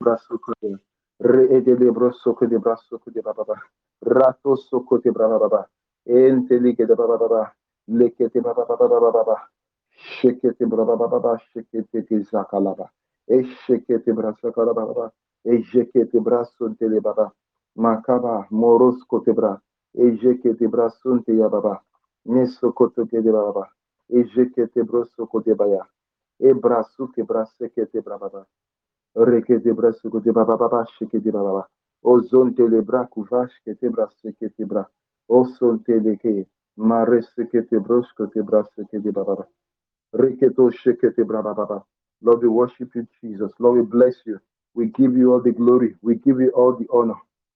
braço que redele brosso que de braço que de bababa rato soco de bababa entelige de bababa lekete bababa shekete bababa shekete que zakalaba e shekete braço kalaba e jekete braço tele baba makaba morosco te bra e jekete braço te ya baba nesso coto que de bababa e jekete brosso cote de baia e braço que braço que te bababa Rekete bra sukote baba baba shekete baba. Ozonte le bra kuvash kete bra bra. Osonte le ke. Mare sekete brosh kote bra baba. Reketo shekete bra baba. Lord, we worship you, Jesus. Lord, we bless you. We give you all the glory. We give you all the honor.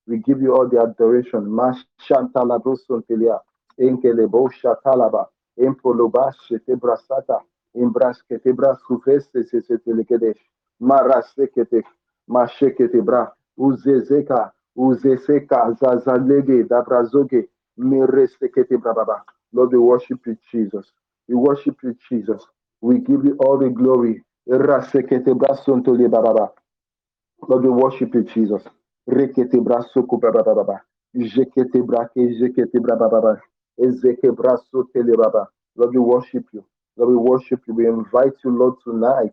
We give you all the adoration. Mashantala brosontelia. Enkele bo shatalaba. Empolobash kete brasata. Embras kete bra suveste se se telekedesh. Lord, we worship you, Jesus. We worship you, Jesus. We give you all the glory. Lord, we worship you, Jesus. Lord, we worship you. Lord, we worship you. We invite you, Lord, tonight,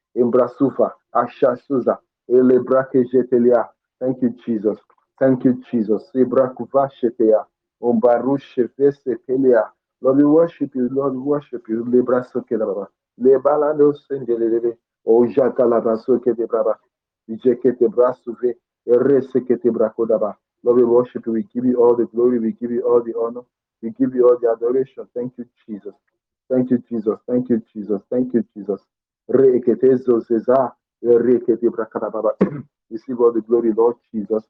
Embrasufa. Ashasuza. Ele brake jetelia. Thank you, Jesus. Thank you, Jesus. Ebrakuva shetea. Ombaru shefe setelia. Lord, we worship you. Lord, we worship you. Le braso kelaba. Le balado sendelele. O jata la braso kete braba. Jekete brasuve. Ere sekete brakodaba. Lord, we worship you. We give you all the glory. We give you all the honor. We give you all the adoration. Thank you, Jesus. Thank you, Jesus. Thank you, Jesus. Thank you, Jesus. Reketezo. Rekete brakadababa. Receive all the glory, Lord Jesus.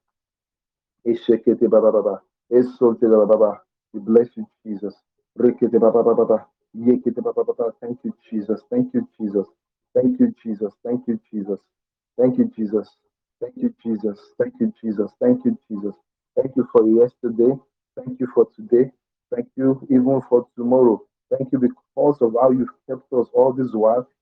Eshekete baba baba. Esolte baba baba. We bless you, Jesus. Rekete baba baba baba. Yekete baba baba. Thank you, Jesus. Thank you, Jesus. Thank you, Jesus. Thank you, Jesus. Thank you, Jesus. Thank you, Jesus. Thank you, Jesus. Thank you, Jesus. Thank you for yesterday. Thank you for today. Thank you even for tomorrow. Thank you because of how you've kept us all this while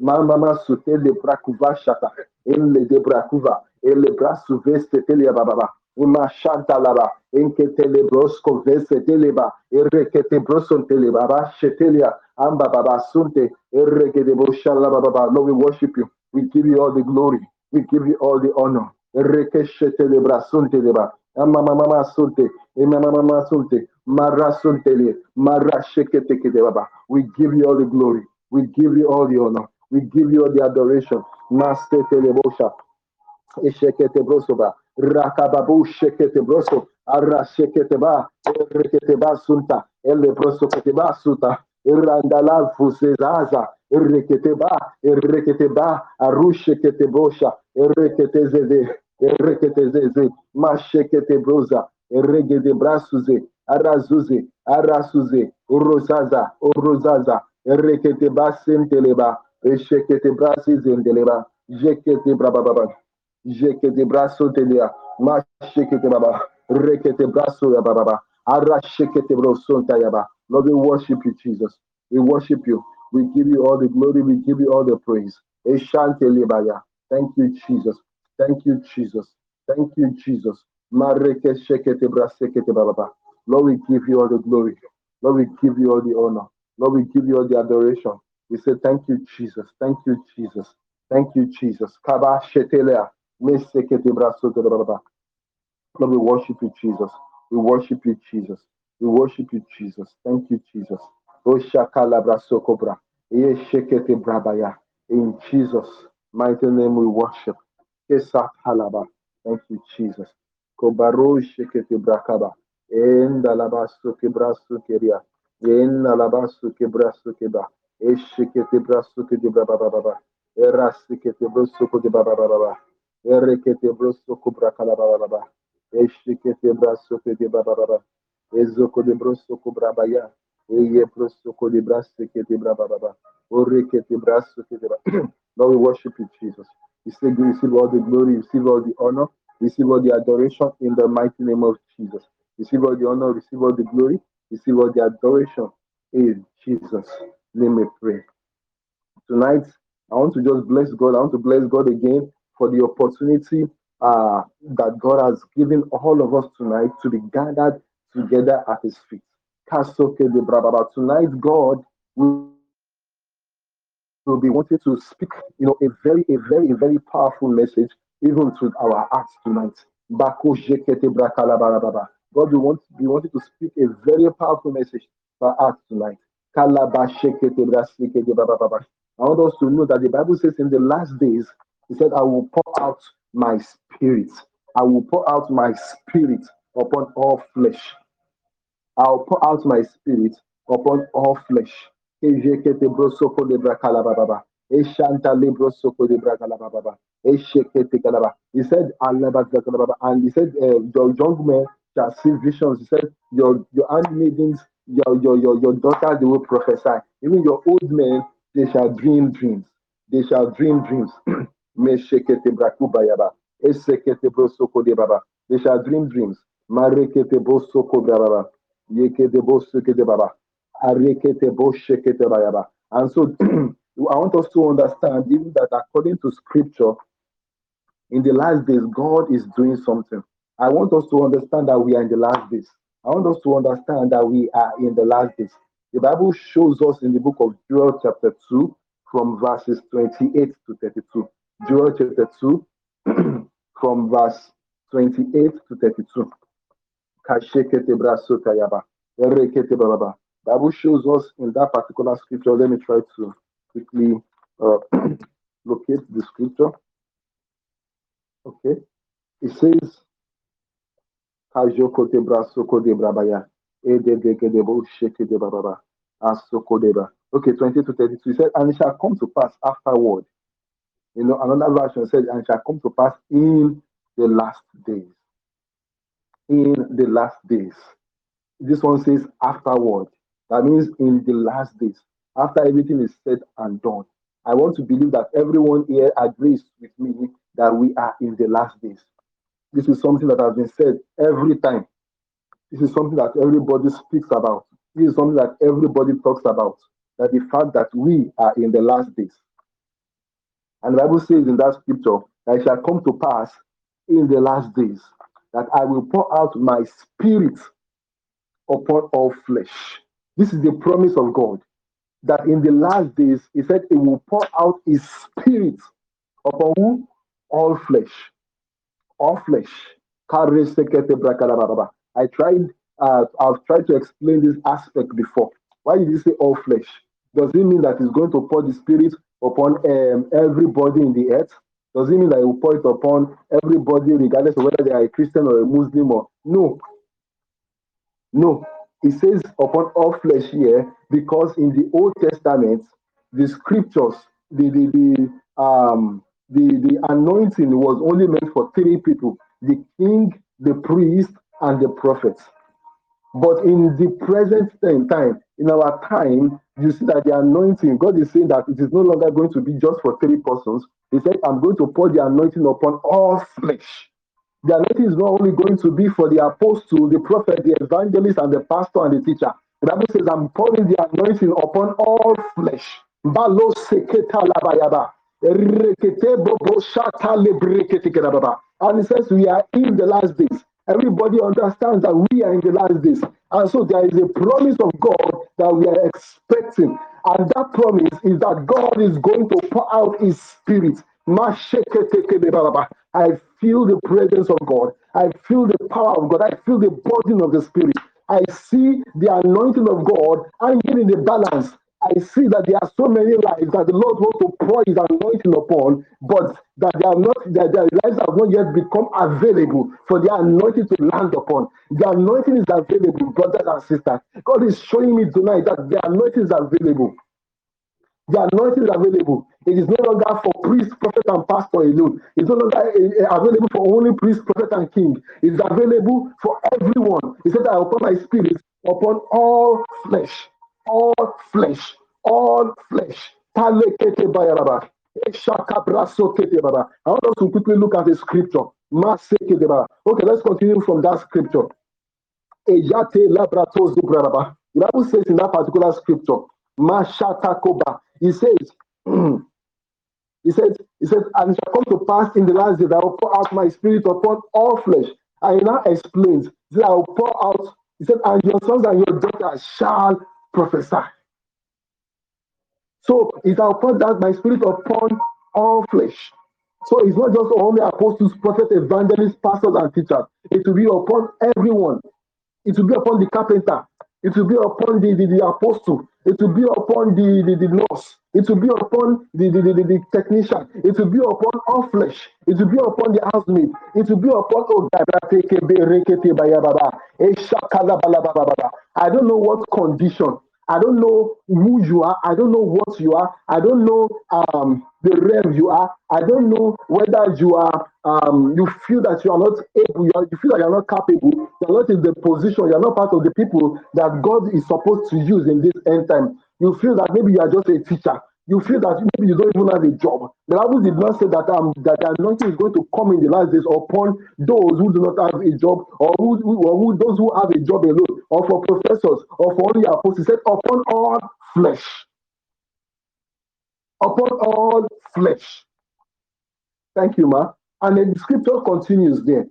Mama masutele brakuvashata. Elle de brakuva. Elle brasu veste tele baba. Uma shanta laba. Enketele brosko veste teleba. Erekete broson tele baba. Shetelia. Amba baba sunte. Erekete boshala baba. Lord, we worship you. We give you all the glory. We give you all the honor. Rekeshete lebra sunte leba. Ama mama mama sunte. Mama mama sunte. Mara sunte le. Mara shekete kete baba. We give you all the glory. We give you all the honor. We give you the adoration. Master Telebosha. Eshekete Brosoba. Rakababu Shekete Broso. Arra Sheketeba. Reketeba Sunta. Ele Broso Keteba Sunta. Irandala Fusezaza. Reketeba. Reketeba. Arushe Ketebosha. Reketezeze. Reketezeze. Mashekete Brosa. Regede Brasuze. Arazuze. Arasuze. Orozaza. Orozaza. Ereketeba, Senteleba. Eshekete brasi zendeleba. Jekete brababa. Jekete braso telia, ma shekete baba, rekete braso ya baba, ara shekete broso yaba. Lord, we worship you, Jesus. We worship you. We give you all the glory. We give you all the praise. Eshante lebaya. Thank you, Jesus. Thank you, Jesus. Thank you, Jesus. Mareke shekete brasekete baba. Lord, we give you all the glory. Lord, we give you all the honor. Lord, we give you all the adoration. We say thank you, Jesus. Thank you, Jesus. Thank you, Jesus. Kaba shetelea. Lord, we worship you, Jesus. We worship you, Jesus. We worship you, Jesus. Thank you, Jesus. Oh, shakalabra sokobra. Ye shekete. In Jesus' mighty name we worship. Kesat halaba. Thank you, Jesus. Kobaro shekete brakaba. En dalaba sokebra sokeria. En dalaba sokebra sokeba. E. Era sikete bro soko de baba baba. Soko brakala baba baba. De baba baba. Eye braba baba. Soko de baba. Lord, we worship you, Jesus. You say you receive all the glory, receive all the honor, receive all the adoration in the mighty name of Jesus. Receive all the honor, receive all the glory, receive all the adoration in Jesus' name we pray. Tonight, I want to just bless God. I want to bless God again for the opportunity uh, that God has given all of us tonight to be gathered together at His feet. Tonight, God will be wanting to speak, you know, a very, a very, a very powerful message even to our hearts tonight. God will want be wanting to speak a very powerful message our hearts tonight. I want us to know that the Bible says in the last days, He said, I will pour out my spirit. I will pour out my spirit upon all flesh. I'll pour out my spirit upon all flesh. He said, and he said, uh, Your young men shall see visions. He said, Your your handmaidens, your your your, your daughters, they will prophesy. Even your old men, they shall dream dreams. They shall dream dreams. They shall dream dreams. And so I want us to understand even that according to scripture, in the last days, God is doing something. I want us to understand that we are in the last days. I want us to understand that we are in the last days. The Bible shows us in the book of Joel, chapter 2, from verses 28 to 32. Joel chapter 2, from verse 28 to 32. Kashekete braso yaba. Erekete bababa. Bible shows us in that particular scripture. Let me try to quickly uh, locate the scripture. Okay. It says, Okay, 20 to 32. He said, and it shall come to pass afterward. You know, another version said, and it shall come to pass in the last days. In the last days. This one says afterward. That means in the last days, after everything is said and done. I want to believe that everyone here agrees with me that we are in the last days. This is something that has been said every time. This is something that everybody speaks about. This is something that everybody talks about. That the fact that we are in the last days. And the Bible says in that scripture that it shall come to pass in the last days that I will pour out my spirit upon all flesh. This is the promise of God that in the last days, He said, He will pour out His Spirit upon? All flesh. All flesh. I tried, uh, I've tried to explain this aspect before. Why did He say all flesh? Does it mean that He's going to pour the Spirit upon um, everybody in the earth? Does it mean that He will pour it upon everybody, regardless of whether they are a Christian or a Muslim or no? No, it says upon all flesh here because in the Old Testament, the scriptures, the the, the um the, the anointing was only meant for three people: the king, the priest, and the prophets. But in the present time, in our time, you see that the anointing, God is saying that it is no longer going to be just for three persons. He said, I'm going to pour the anointing upon all flesh. The anointing is not only going to be for the apostle, the prophet, the evangelist, and the pastor and the teacher. The Bible says, I'm pouring the anointing upon all flesh. And it says, We are in the last days. Everybody understands that we are in the last days. And so there is a promise of God that we are expecting. And that promise is that God is going to pour out his spirit. I feel the presence of God. I feel the power of God. I feel the burden of the Spirit. I see the anointing of God hanging in the balance. I see that there are so many lives that the Lord wants to pour his anointing upon, but that they are not that their lives have not yet become available for the anointing to land upon. The anointing is available, brothers and sisters. God is showing me tonight that the anointing is available. The anointing is available. It is no longer for priest, prophet, and pastor alone. It's no longer eh, eh, available for only priest, prophet, and king. It's available for everyone. He said, I put my spirit upon all flesh. All flesh. All flesh. I want us to quickly look at the scripture. Okay, let's continue from that scripture. The Bible says in that particular scripture. He says, He says, He says, and it shall come to pass in the last day that I will pour out my spirit upon all flesh. And he now explains that I will pour out, he said, and your sons and your daughters shall prophesy. So it shall pour out my spirit upon all flesh. So it's not just only apostles, prophets, evangelists, pastors, and teachers. It will be upon everyone. It will be upon the carpenter. It will be upon the, the, the apostle. It will be upon the, the, the nurse. It will be upon the, the, the, the, technician. It will be upon all flesh. It will be upon the housemaid. It will be upon oh, I don't know what condition I don't know who you are. I don't know what you are. I don't know um, the realm you are. I don't know whether you are. Um, you feel that you are not able. You, are, you feel that you are not capable. You are not in the position. You are not part of the people that God is supposed to use in this end time. You feel that maybe you are just a teacher you feel that maybe you don't even have a job. The Bible did not say that um, that the anointing is going to come in the last days upon those who do not have a job, or who, or who those who have a job alone, or for professors, or for only apostles. He said, upon all flesh. Upon all flesh. Thank you, ma. And the scripture continues there.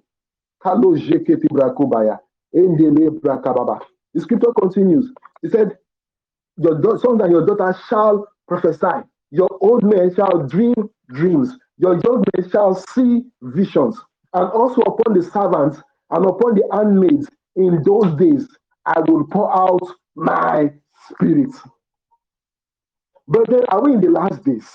The scripture continues. He said, Your sons and your daughters shall prophesy. Your old men shall dream dreams. Your young men shall see visions. And also upon the servants and upon the handmaids in those days, I will pour out my spirit. But then, are we in the last days?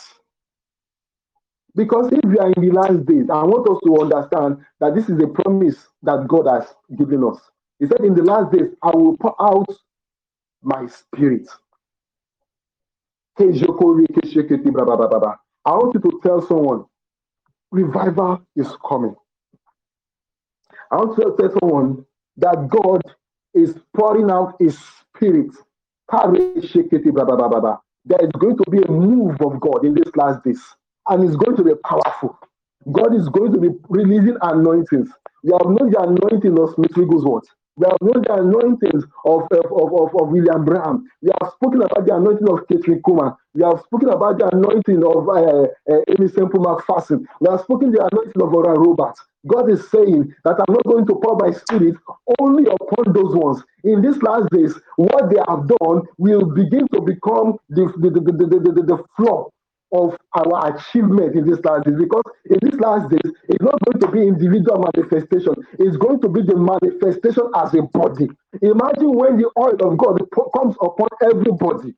Because if we are in the last days, I want us to understand that this is a promise that God has given us. He said, In the last days, I will pour out my spirit. I want you to tell someone, revival is coming. I want you to tell someone that God is pouring out his spirit. There is going to be a move of God in these last days, and it's going to be powerful. God is going to be releasing anointings. You have known the anointing of Smith Wigglesworth. We have known the anointings of, of, of, of, William Branham. We have spoken about the anointing of Kathryn Kuhlman. We have spoken about the anointing of uh, uh, Aimee Semple McPherson. We have spoken the anointing of Oral Roberts. God is saying that I'm not going to pour my spirit only upon those ones. In these last days, what they have done will begin to become the, the, the, the, the, the, the of our achievement in this last days because in these last days it's not going to be individual manifestation. It's going to be the manifestation as a body. Imagine when the oil of god comes upon everybody.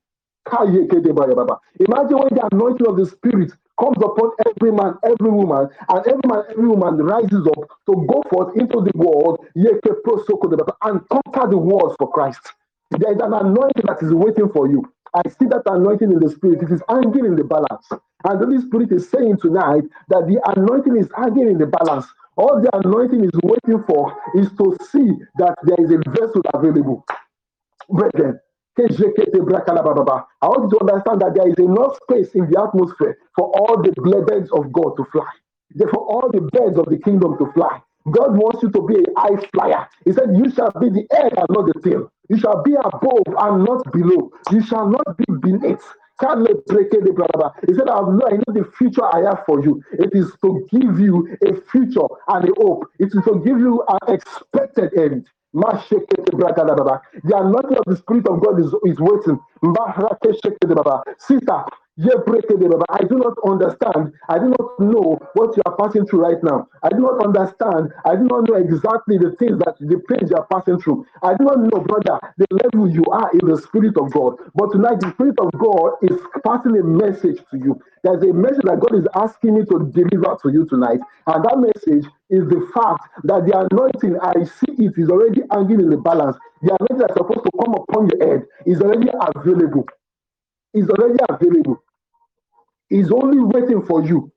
Imagine when the anointing of the spirit comes upon every man every woman and every man every woman rises up to go forth into the world and conquer the world for christ. There is an anointing that is waiting for you I see that anointing in the spirit. It is hanging in the balance. And the Holy Spirit is saying tonight that the anointing is hanging in the balance. All the anointing is waiting for is to see that there is a vessel available. Brethren, I want you to understand that there is enough space in the atmosphere for all the birds of God to fly, for all the birds of the kingdom to fly. God wants you to be a high flyer. He said, You shall be the head and not the tail. You shall be above and not below. You shall not be beneath. He said, I know, I know the future I have for you. It is to give you a future and a hope. It is to give you an expected end. The anointing of the Spirit of God is, is waiting. Sister, I do not understand. I do not know what you are passing through right now. I do not understand. I do not know exactly the things that the pains you are passing through. I do not know, brother, the level you are in the Spirit of God. But tonight, the Spirit of God is passing a message to you. There's a message that God is asking me to deliver to you tonight. And that message is the fact that the anointing, I see it is already hanging in the balance. The anointing that's supposed to come upon your head is already available. Is already available is only waiting for you,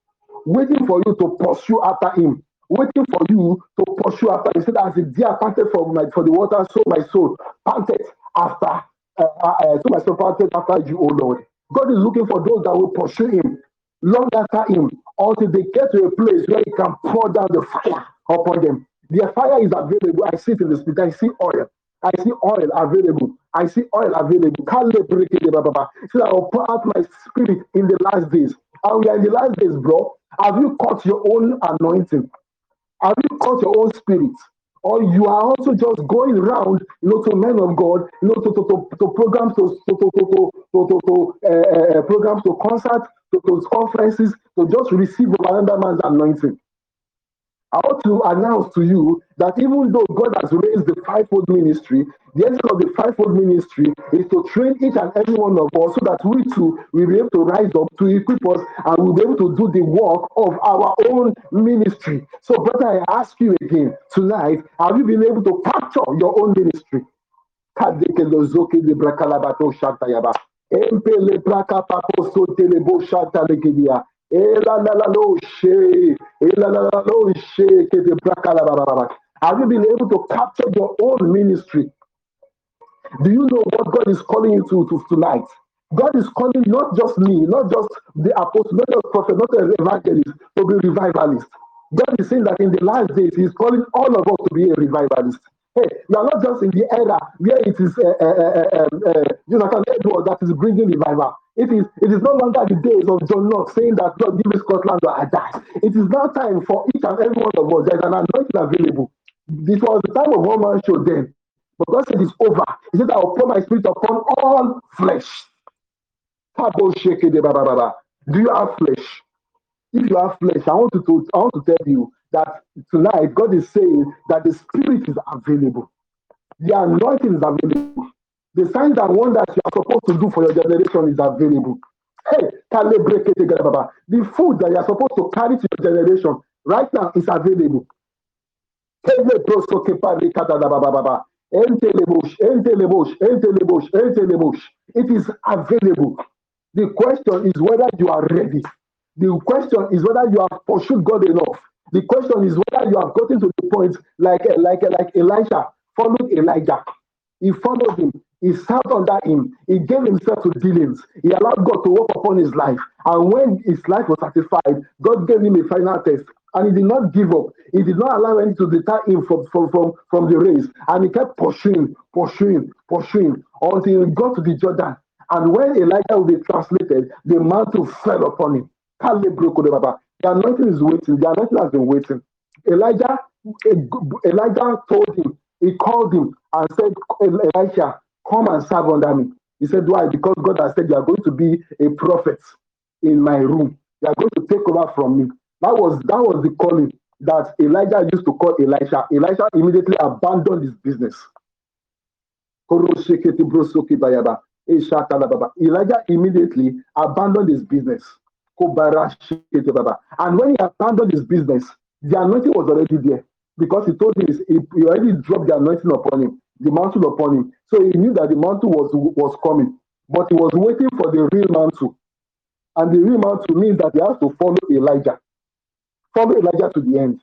waiting for you to pursue after him, waiting for you to pursue after. He said, "As the deer panted for my for the water, so my soul panted after. Uh, uh, uh, so my soul panted after you, O Lord." God is looking for those that will pursue Him, long after Him, until they get to a place where He can pour down the fire upon them. The fire is available. I see it in the spirit. I see oil. I see oil available. I see oil available. Can't they break it? So I will pour out my spirit in the last days. And we are in the last days, bro. Have you caught your own anointing? Have you caught your own spirit? Or you are also just going around, you know, to men of God, you know, to, to, to, to programs, to, to, to, to, to, to, to uh, programs, to concerts, to, to conferences, to just receive another man's anointing. I want to announce to you that even though God has raised the fivefold ministry, the essence of the fivefold ministry is to train each and every one of us so that we too will be able to rise up to equip us and we'll be able to do the work of our own ministry. So, brother, I ask you again tonight have you been able to capture your own ministry? Have you been able to capture your own ministry? Do you know what God is calling you to, to tonight? God is calling not just me, not just the apostle, not just prophet, not just evangelist, to be revivalist. God is saying that in the last days, He's calling all of us to be a revivalist. Hey, we are not just in the era where it is uh, uh, uh, uh, Edward that is bringing revival. It is it is no longer the days of John Knox saying that God give me Scotland or I die. It is now time for each and every one of us. There is an anointing available. This was the time of one man show then. But God said it's over. He said, I will pour my spirit upon all flesh. Do you have flesh? If you have flesh, I want to, I want to tell you that tonight God is saying that the spirit is available. The anointing is available. The signs and wonders you are supposed to do for your generation is available. Hey, the food that you are supposed to carry to your generation right now is available. It is available. The question is whether you are ready. The question is whether you have pursued God enough. The question is whether you have gotten to the point like like like Elisha followed Elijah. He followed him. He served under him. He gave himself to dealings. He allowed God to work upon his life. And when his life was satisfied, God gave him a final test. And he did not give up. He did not allow anything to deter him from, from, from, from the race. And he kept pursuing, pursuing, pursuing until he got to the Jordan. And when Elijah will be translated, the mantle fell upon him. The anointing is waiting. The anointing has been waiting. Elijah, Elijah told him, he called him and said, Elisha, come and serve under me. He said, Why? Because God has said you are going to be a prophet in my room. You are going to take over from me. That was that was the calling that Elijah used to call Elisha. Elisha immediately abandoned his business. Elisha immediately abandoned his business. And when he abandoned his business, the anointing was already there because he told him he already dropped the anointing upon him, the mantle upon him. So he knew that the mantle was was coming, but he was waiting for the real mantle. And the real mantle means that he has to follow Elijah, follow Elijah to the end.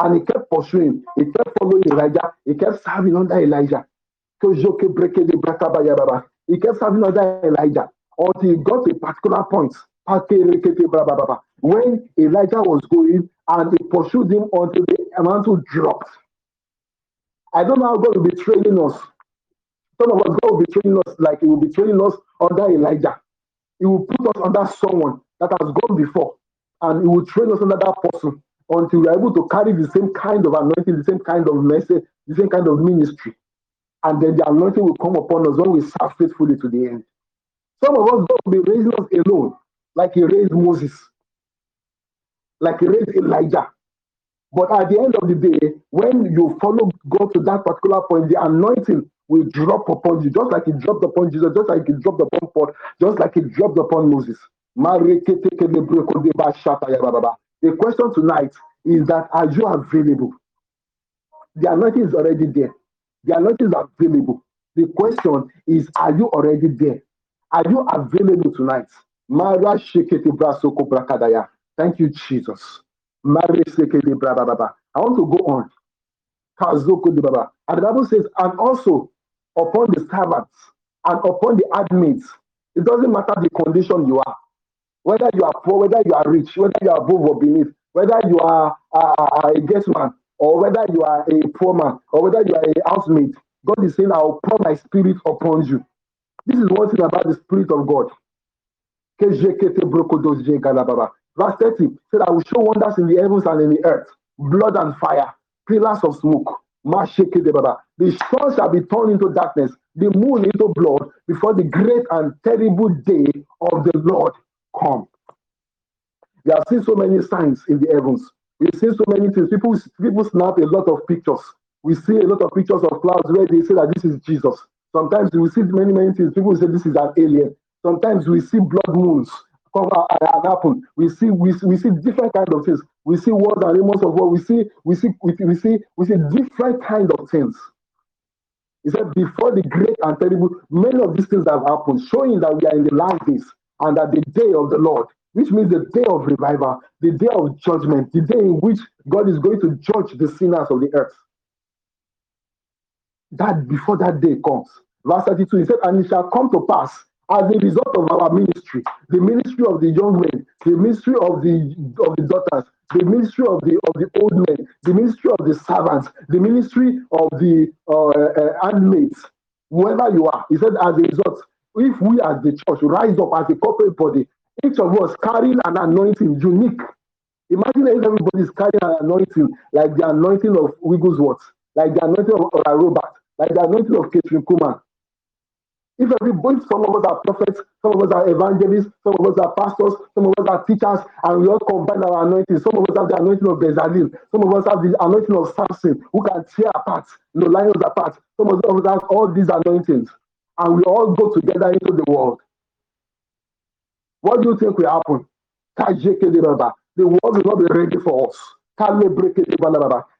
And he kept pursuing, he kept following Elijah, he kept serving under Elijah. He kept serving under Elijah until he got to a particular point. When Elijah was going and he pursued him until the mantle dropped. I don't know how God will be training us. Some of us, God will be training us like He will be training us under Elijah. He will put us under someone that has gone before, and He will train us under that person until we are able to carry the same kind of anointing, the same kind of message, the same kind of ministry. And then the anointing will come upon us when we serve faithfully to the end. Some of us, will be raising us alone, like He raised Moses, like He raised Elijah. But at the end of the day, when you follow God to that particular point, the anointing will drop upon you, just like it dropped upon Jesus, just like it dropped upon Paul, just like it dropped upon Moses. The question tonight is that are you available? The anointing is already there. The anointing is available. The question is, are you already there? Are you available tonight? Thank you, Jesus. I want to go on. And the Bible says, and also upon the servants and upon the admits. It doesn't matter the condition you are, whether you are poor, whether you are rich, whether you are above or beneath, whether you are uh, a guest man, or whether you are a poor man, or whether you are a housemate. God is saying, I will pour my spirit upon you. This is one thing about the spirit of God. Verse 30 said, I will show wonders in the heavens and in the earth, blood and fire, pillars of smoke. The sun shall be turned into darkness, the moon into blood, before the great and terrible day of the Lord come. We have seen so many signs in the heavens. We've seen so many things. People, people snap a lot of pictures. We see a lot of pictures of clouds where they say that this is Jesus. Sometimes we see many, many things. People say this is an alien. Sometimes we see blood moons come and happen. We see we, we see different kind of things. We see words and rumors of what we see. We see we, we see we see different kind of things. He said, before the great and terrible, many of these things have happened, showing that we are in the last days and that the day of the Lord, which means the day of revival, the day of judgment, the day in which God is going to judge the sinners of the earth. That before that day comes. Verse 32, he said, And it shall come to pass as a result of our ministry, the ministry of the young men, the ministry of the of the daughters, the ministry of the of the old men, the ministry of the servants, the ministry of the uh, uh, handmaids, whoever you are. He said, as a result, if we as the church rise up as a corporate body, each of us carrying an anointing unique. Imagine if everybody is carrying an anointing like the anointing of Wigglesworth, like the anointing of Robert, like the anointing of Kathryn Kuhlman, if everybody, some of us are prophets, some of us are evangelists, some of us are pastors, some of us are teachers, and we all combine our anointing. Some of us have the anointing of Bezalel, some of us have the anointing of Samson, who can tear apart, you know, lions apart. Some of us have all these anointings, and we all go together into the world. What do you think will happen? The world will not be ready for us.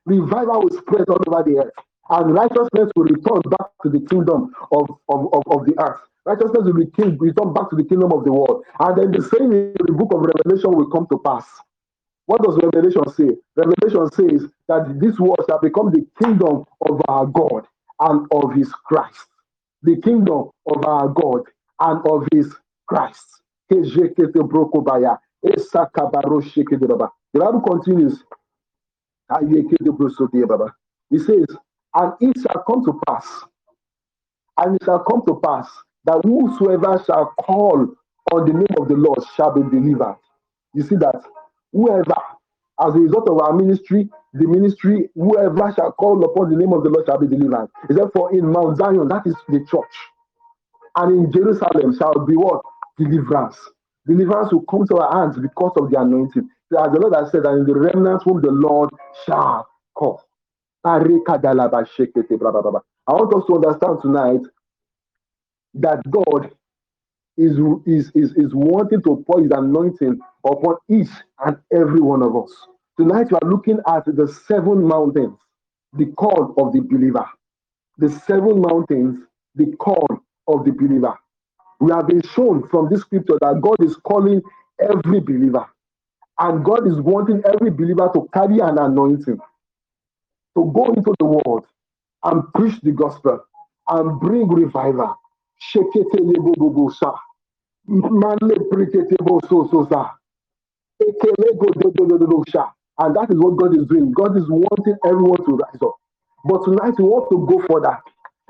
Revival will spread all over the earth and righteousness will return back to the kingdom of, of, of, of the earth. Righteousness will return, return back to the kingdom of the world. And then the same in the book of Revelation will come to pass. What does Revelation say? Revelation says that this world shall become the kingdom of our God and of his Christ. The kingdom of our God and of his Christ. The Bible continues. He says, and it shall come to pass, and it shall come to pass that whosoever shall call on the name of the Lord shall be delivered. You see that whoever, as a result of our ministry, the ministry, whoever shall call upon the name of the Lord shall be delivered. Therefore in Mount Zion, that is the church. And in Jerusalem shall be what? Deliverance. Deliverance will come to our hands because of the anointing. As the Lord has said, that in the remnants whom the Lord shall call. I want us to understand tonight that God is, is, is, is wanting to pour his anointing upon each and every one of us. Tonight, we are looking at the seven mountains, the call of the believer. The seven mountains, the call of the believer. We have been shown from this scripture that God is calling every believer, and God is wanting every believer to carry an anointing to go into the world and preach the gospel and bring revival. And that is what God is doing. God is wanting everyone to rise up. But tonight we want to go further.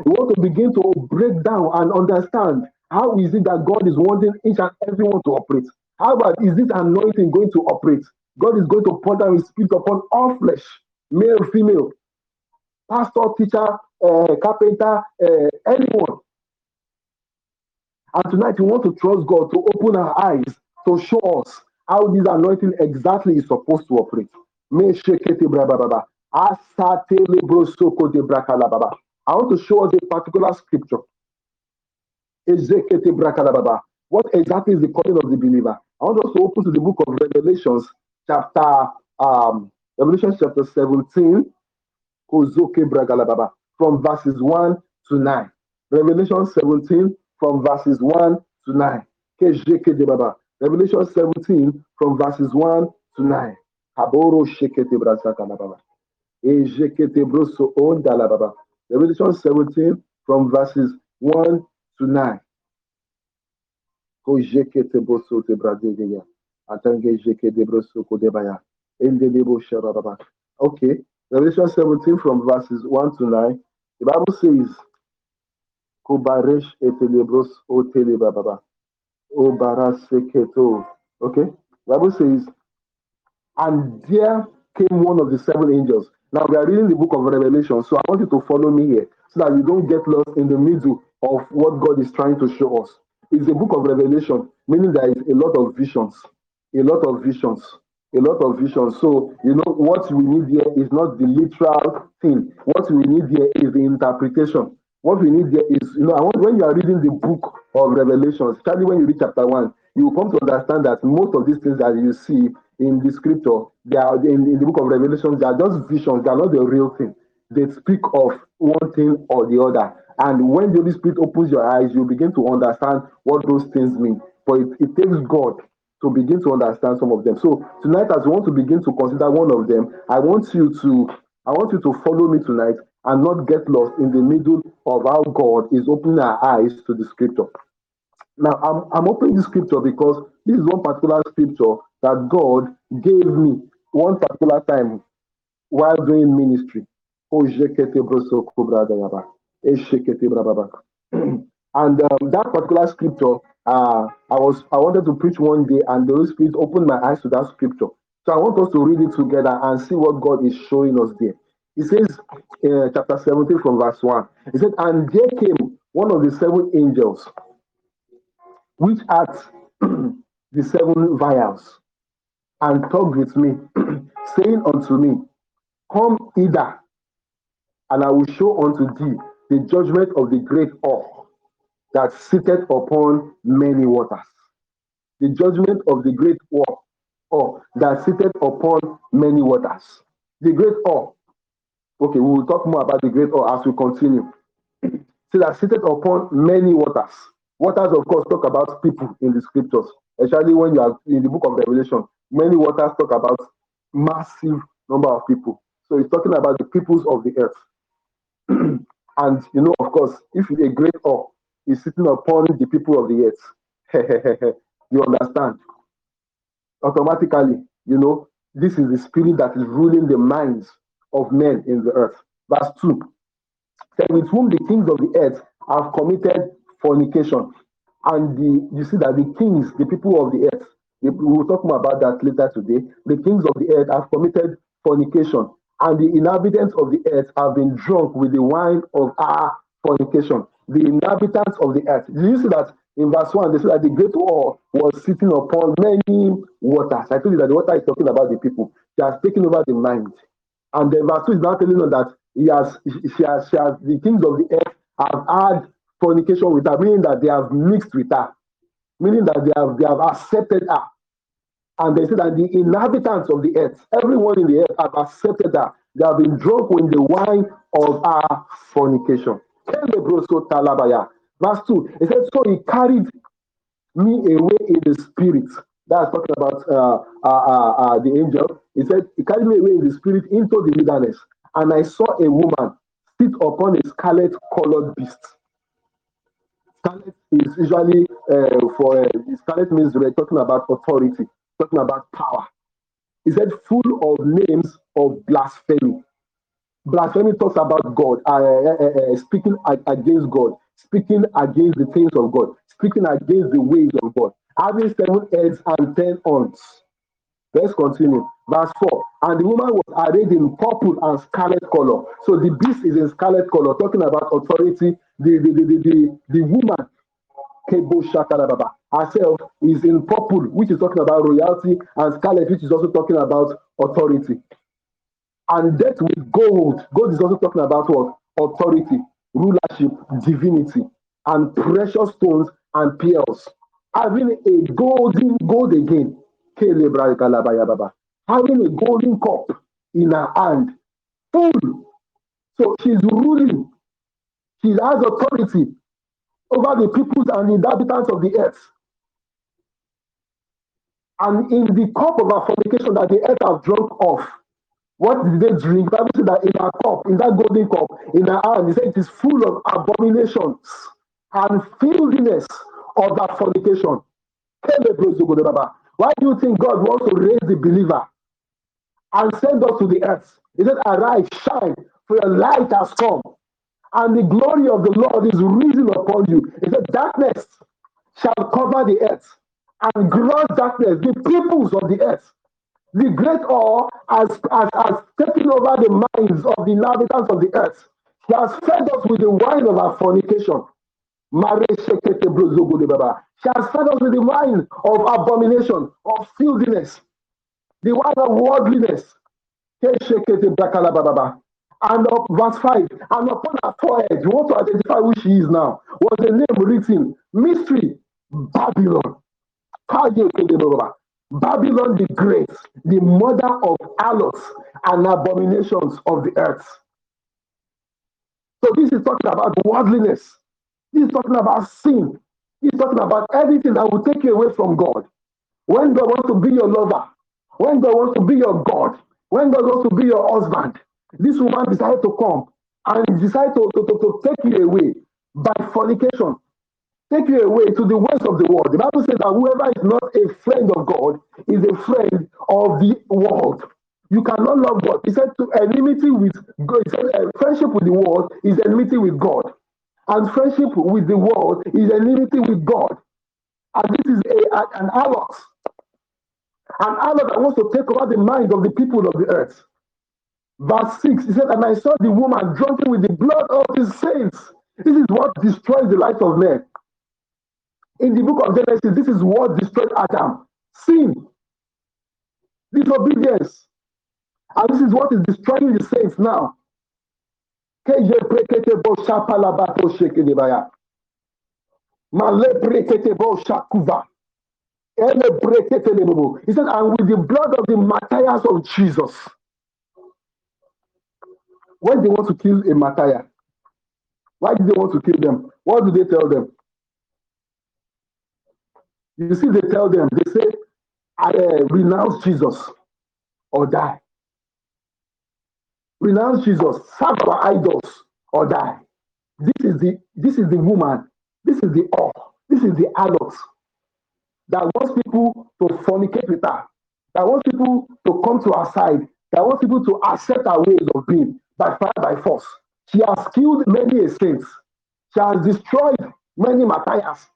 We want to begin to break down and understand how is it that God is wanting each and everyone to operate. How about is this anointing going to operate? God is going to pour down his spirit upon all flesh male, female, pastor, teacher, uh, carpenter, uh, anyone. And tonight we want to trust God to open our eyes to show us how this anointing exactly is supposed to operate. I want to show us a particular scripture. What exactly is the calling of the believer? I want us to open to the book of Revelations, chapter um, Revelation chapter 17, from verses 1 to 9. Revelation 17, from verses 1 to 9. Revelation 17, from verses 1 to 9. Haboro shekete brasaka la baba. Ejekete broso onda la baba. Revelation 17 from verses 1 to 9. Ko jekete broso te bradegeya. Atange jekete broso ko debaya. Ende debo baba. Okay. Revelation 17 from verses 1 to 9. The Bible says, etelebros o. O. Okay. The Bible says, and there came one of the seven angels. Now we are reading the book of Revelation, so I want you to follow me here so that you don't get lost in the middle of what God is trying to show us. It's a book of Revelation, meaning there is a lot of visions, a lot of visions, a lot of visions. So, you know, what we need here is not the literal thing. What we need here is the interpretation. What we need here is, you know, want when you are reading the book of Revelation, especially when you read chapter one, you will come to understand that most of these things that you see in the scripture, they are in, in the book of Revelation, they are just visions, they are not the real thing. They speak of one thing or the other. And when the Holy Spirit opens your eyes, you begin to understand what those things mean. But it, it takes God to begin to understand some of them. So tonight, as we want to begin to consider one of them, I want you to I want you to follow me tonight and not get lost in the middle of how God is opening our eyes to the scripture. Now, I'm, I'm opening the scripture because this is one particular scripture that God gave me one particular time while doing ministry. And um, that particular scripture, uh, I was I wanted to preach one day, and the Holy Spirit opened my eyes to that scripture. So I want us to read it together and see what God is showing us there. He says, uh, chapter 17 from verse 1. He said, And there came one of the seven angels which had the seven vials, and talked with me, saying unto me, Come hither, and I will show unto thee the judgment of the great awe that sitteth upon many waters. The judgment of the great awe, awe that sitteth upon many waters. The great awe. Okay, we will talk more about the great awe as we continue. See that sitteth upon many waters. Waters, of course, talk about people in the scriptures, especially when you are in the book of Revelation. Many waters talk about massive number of people. So it's talking about the peoples of the earth. and you know, of course, if a great awe is sitting upon the people of the earth, you understand. Automatically, you know, this is the spirit that is ruling the minds of men in the earth. Verse 2 said, With whom the kings of the earth have committed fornication. And the you see that the kings, the people of the earth, we will talk more about that later today. The kings of the earth have committed fornication, and the inhabitants of the earth have been drunk with the wine of our fornication. The inhabitants of the earth. Do you see that in verse 1? They say that the great wall was sitting upon many waters. I told you that the water is talking about the people. They has taken over the mind. And then verse 2 is now telling us that he has, she has, she has, the kings of the earth have had fornication with her, meaning that they have mixed with her, meaning that they have they have accepted her. And they say that the inhabitants of the earth, everyone in the earth, have accepted her. They have been drunk with the wine of our fornication. Verse 2, it says, So he carried me away in the spirit. That's talking about uh, uh, uh, uh, the angel. He said, He carried me away in the spirit into the wilderness. And I saw a woman sit upon a scarlet colored beast Scarlet is usually uh, for uh, scarlet means we're talking about authority, talking about power. He said, full of names of blasphemy. Blasphemy talks about God, uh, uh, uh, uh speaking against God, speaking against the things of God, speaking against the ways of God, having seven heads and ten horns. Let's continue. Verse 4. And the woman was arrayed in purple and scarlet color. So the beast is in scarlet color, talking about authority. The, the, the, the, the, the woman. Herself is in purple, which is talking about royalty, and scarlet, which is also talking about authority. And death with gold. Gold is also talking about what? Authority, rulership, divinity, and precious stones and pearls. Having a golden gold again. Having a golden cup in her hand, full. So she's ruling. She has authority over the peoples and inhabitants of the earth. And in the cup of our fornication that the earth have drunk off, what did they drink? Bible said that in our cup, in that golden cup, in our hand, he said it is full of abominations and filthiness of that fornication. Why do you think God wants to raise the believer and send us to the earth? He said, Arise, shine, for your light has come, and the glory of the Lord is risen upon you. He said, Darkness shall cover the earth, and gross darkness, the peoples of the earth. The great awe has, has, has taken over the minds of the inhabitants of the earth. He has fed us with the wine of our fornication. She has fed us with the wine of abomination, of filthiness, the wine of worldliness. And up verse 5, and upon her forehead, you want to identify who she is now, was the name written, Mystery, Babylon. Babylon the Great, the mother of harlots and abominations of the earth. So this is talking about worldliness. This is talking about sin. This is talking about everything that will take you away from God. When God wants to be your lover, when God wants to be your God, when God wants to be your husband, this woman decided to come and decided to, to, to, to take you away by fornication, take you away to the ways of the world. The Bible says that whoever is not a friend of God is a friend of the world. You cannot love God. He said to enmity with God. Said uh, friendship with the world is enmity with God, and friendship with the world is enmity with God. And this is a, a, an harlot, an harlot that wants to take over the mind of the people of the earth. Verse 6, he said, And I saw the woman drunken with the blood of the saints. This is what destroys the life of men. In the book of Genesis, this is what destroyed Adam sin, disobedience. And this is what is destroying the saints now. He said, and with the blood of the martyrs of Jesus. When they want to kill a martyr, why do they want to kill them? What do they tell them? You see, they tell them, they say, I uh, renounce Jesus or die. Renounce Jesus, serve our idols or die. This is the this is the woman, this is the all, this is the adult that wants people to fornicate with her, that wants people to come to her side, that wants people to accept her ways of being by fire, by force. She has killed many saints. She has destroyed many martyrs.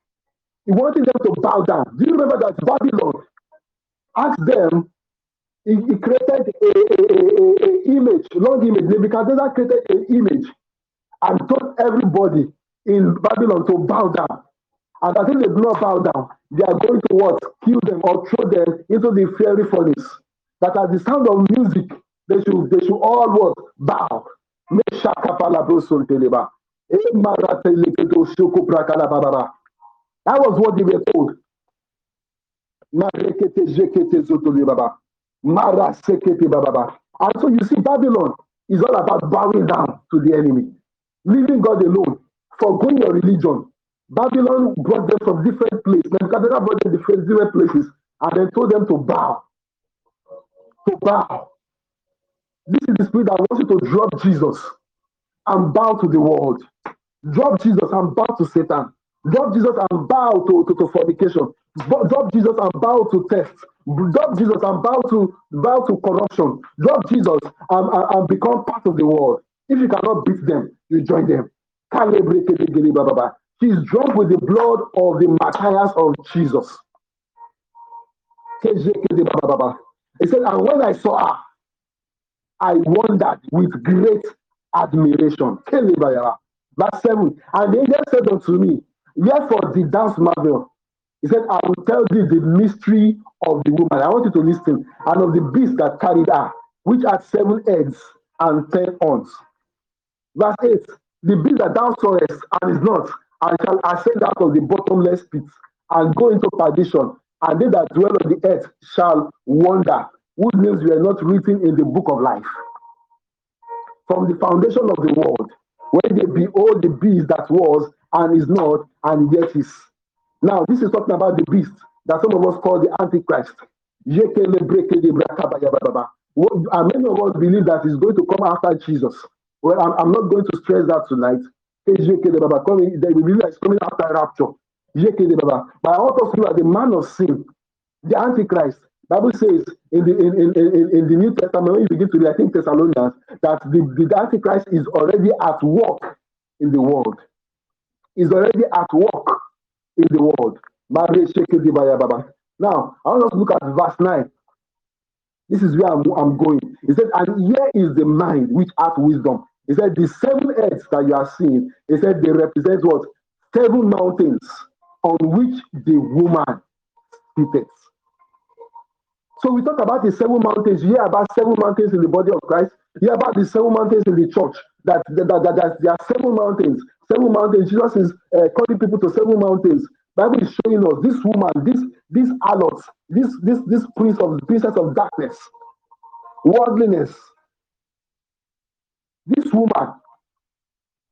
He wanted them to bow down. Do you remember that Babylon asked them, he, he created a, a, a, a, image, long image. Nebuchadnezzar created an image and told everybody in Babylon to bow down. And I think they do not bow down. They are going to what? Kill them or throw them into the fiery furnace. That at the sound of music, they should they should all what? Bow. That was what they were told. And so you see, Babylon is all about bowing down to the enemy, leaving God alone, forgoing your religion. Babylon brought them from different places. Nebuchadnezzar brought them different, different places and then told them to bow. To bow. This is the spirit that wants you to drop Jesus and bow to the world. Drop Jesus and bow to Satan. Drop Jesus and bow to, to, to fornication. Drop Jesus and bow to theft. Drop Jesus and bow to bow to corruption. Drop Jesus and, and, and become part of the world. If you cannot beat them, you join them. She's drunk with the blood of the martyrs of Jesus. He said, and when I saw her, I wondered with great admiration. Verse 7 And the angel said unto me, Therefore, the dance marvel. He said, I will tell thee the mystery of the woman. I want you to listen. And of the beast that carried her, which had seven heads and ten horns. Verse 8 The beast that thou sawest and is not, and shall ascend out of the bottomless pit and go into perdition, and they that dwell on the earth shall wonder, whose names were not written in the book of life. From the foundation of the world, when they behold the beast that was and is not and yet is. Now, this is talking about the beast that some of us call the Antichrist. And many of us believe that he's going to come after Jesus. Well, I'm, I'm not going to stress that tonight. They believe that he's coming after rapture. But I to know that the man of sin, the Antichrist, Bible says in the in, in, in, in the New Testament, when you begin to read, I think Thessalonians, that the, the Antichrist is already at work in the world. Is already at work in the world. Now, I want us to look at verse 9. This is where I'm, I'm going. He said, and here is the mind which hath wisdom. He said, the seven heads that you are seeing, he said, they represent what? Seven mountains on which the woman sits. So we talk about the seven mountains. You hear about seven mountains in the body of Christ. You hear about the seven mountains in the church. That, that, that, that, there are seven mountains. Seven mountains. Jesus is uh, calling people to seven mountains. Bible is showing us this woman, this this harlot, this this this prince of princess of darkness, worldliness. This woman,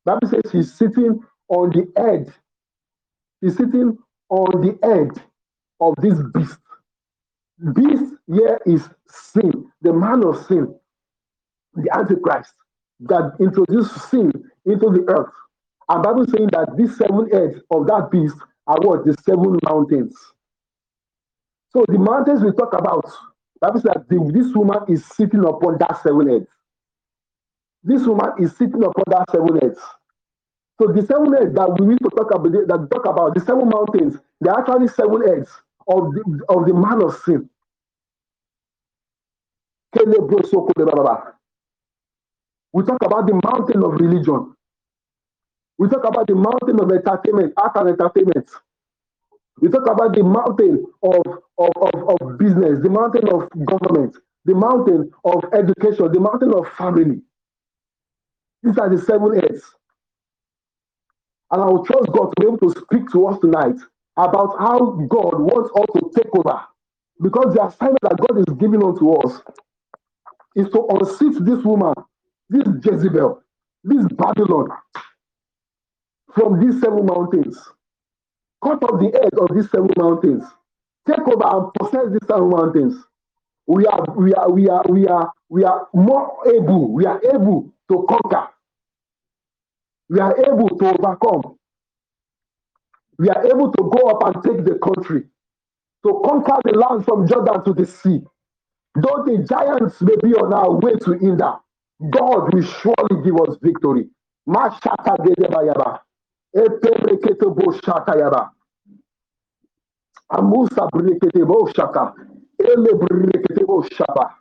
Bible says she's sitting on the edge. She's sitting on the edge of this beast. Beast here is sin, the man of sin, the Antichrist that introduced sin into the earth. And Bible saying that these seven heads of that beast are what? The seven mountains. So the mountains we talk about, Bible says that the, this woman is sitting upon that seven heads. This woman is sitting upon that seven heads. So the seven heads that we need to talk about, that talk about the seven mountains, they're actually seven heads of the, of the man of sin. We talk about the mountain of religion. We talk about the mountain of entertainment, art and entertainment. We talk about the mountain of, of, of, of business, the mountain of government, the mountain of education, the mountain of family. These are the seven heads. And I will trust God to be able to speak to us tonight about how God wants us to take over. Because the assignment that God is giving unto us is to unseat this woman, this Jezebel, this Babylon from these seven mountains. Cut off the edge of these seven mountains. Take over and possess these seven mountains. We are, we are, we are, we are, we are more able, we are able to conquer. We are able to overcome we are able to go up and take the country, to conquer the land from Jordan to the sea. Though the giants may be on our way to hinder, God will surely give us victory. Mashata gedebayaba. Epereketo bo shatayaba. Amusa brekete bo shaka. Ele brekete bo shaba.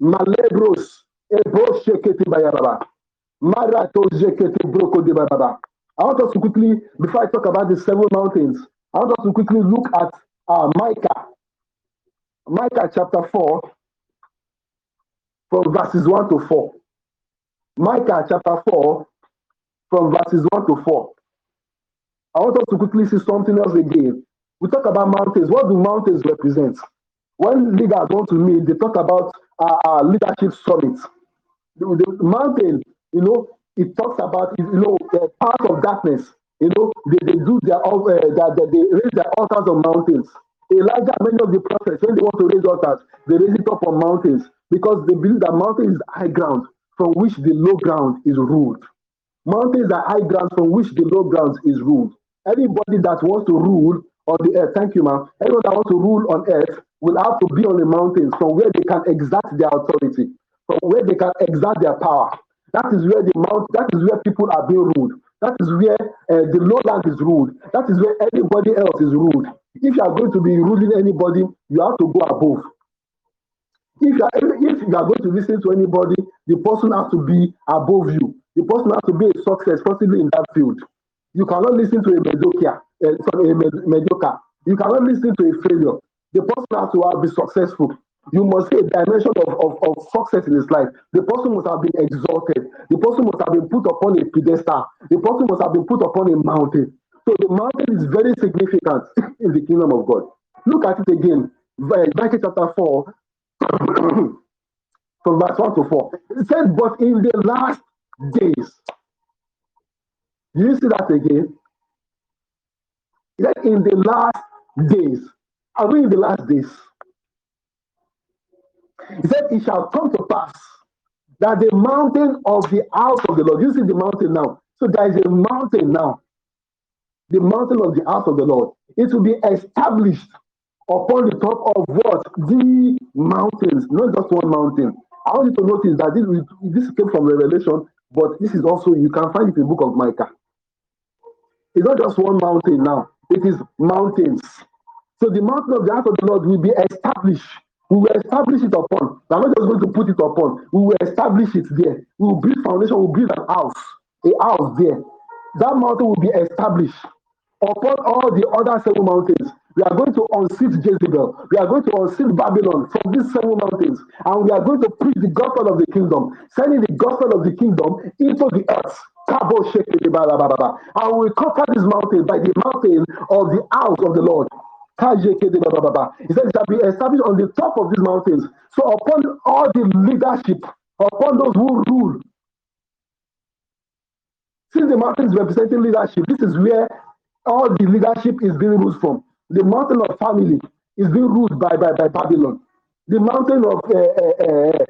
Malebros. Ebo shekete bayaba. Marato jekete broko de bababa. I want us to quickly, before I talk about the seven mountains, I want us to quickly look at uh, Micah. Micah chapter 4, from verses 1 to 4. Micah chapter 4, from verses 1 to 4. I want us to quickly see something else again. We talk about mountains. What do mountains represent? When leaders want to meet, they talk about uh, leadership summit. The, the mountain, you know, it talks about you know uh, part of darkness. You know they, they do their uh, that they, they raise their altars on mountains. Elijah, many of the prophets, when they want to raise altars, they raise it up on mountains because they believe that mountain is high ground from which the low ground is ruled. Mountains are high ground from which the low ground is ruled. Anybody that wants to rule on the earth, thank you, ma'am. Anyone that wants to rule on earth will have to be on the mountains from where they can exert their authority, from where they can exert their power. That is where the mount, that is where people are being ruled. That is where uh, the lowland is ruled. That is where anybody else is ruled. If you are going to be ruling anybody, you have to go above. If you, are, if you are going to listen to anybody, the person has to be above you. The person has to be a success, possibly in that field. You cannot listen to a mediocre, uh, a mediocre. You cannot listen to a failure. The person has to be successful. You must see a dimension of, of, of success in his life. The person must have been exalted. The person must have been put upon a pedestal. The person must have been put upon a mountain. So the mountain is very significant in the kingdom of God. Look at it again. Matthew chapter 4, from verse 1 to 4. It says, But in the last days, you see that again? That in the last days, are we in the last days? He said, It shall come to pass that the mountain of the house of the Lord, you see the mountain now. So there is a mountain now, the mountain of the house of the Lord. It will be established upon the top of what? The mountains, not just one mountain. I want you to notice that this, this came from Revelation, but this is also, you can find it in the book of Micah. It's not just one mountain now, it is mountains. So the mountain of the house of the Lord will be established. We will establish it upon. We're not just going to put it upon. We will establish it there. We will build foundation. We will build an house, a house there. That mountain will be established upon all the other seven mountains. We are going to unseat Jezebel. We are going to unseat Babylon from these seven mountains. And we are going to preach the gospel of the kingdom, sending the gospel of the kingdom into the earth. And we cover this mountain by the mountain of the house of the Lord. He said it shall be established on the top of these mountains. So upon all the leadership, upon those who rule. Since the mountains representing leadership, this is where all the leadership is being ruled from. The mountain of family is being ruled by, by, by Babylon. The mountain of uh, uh,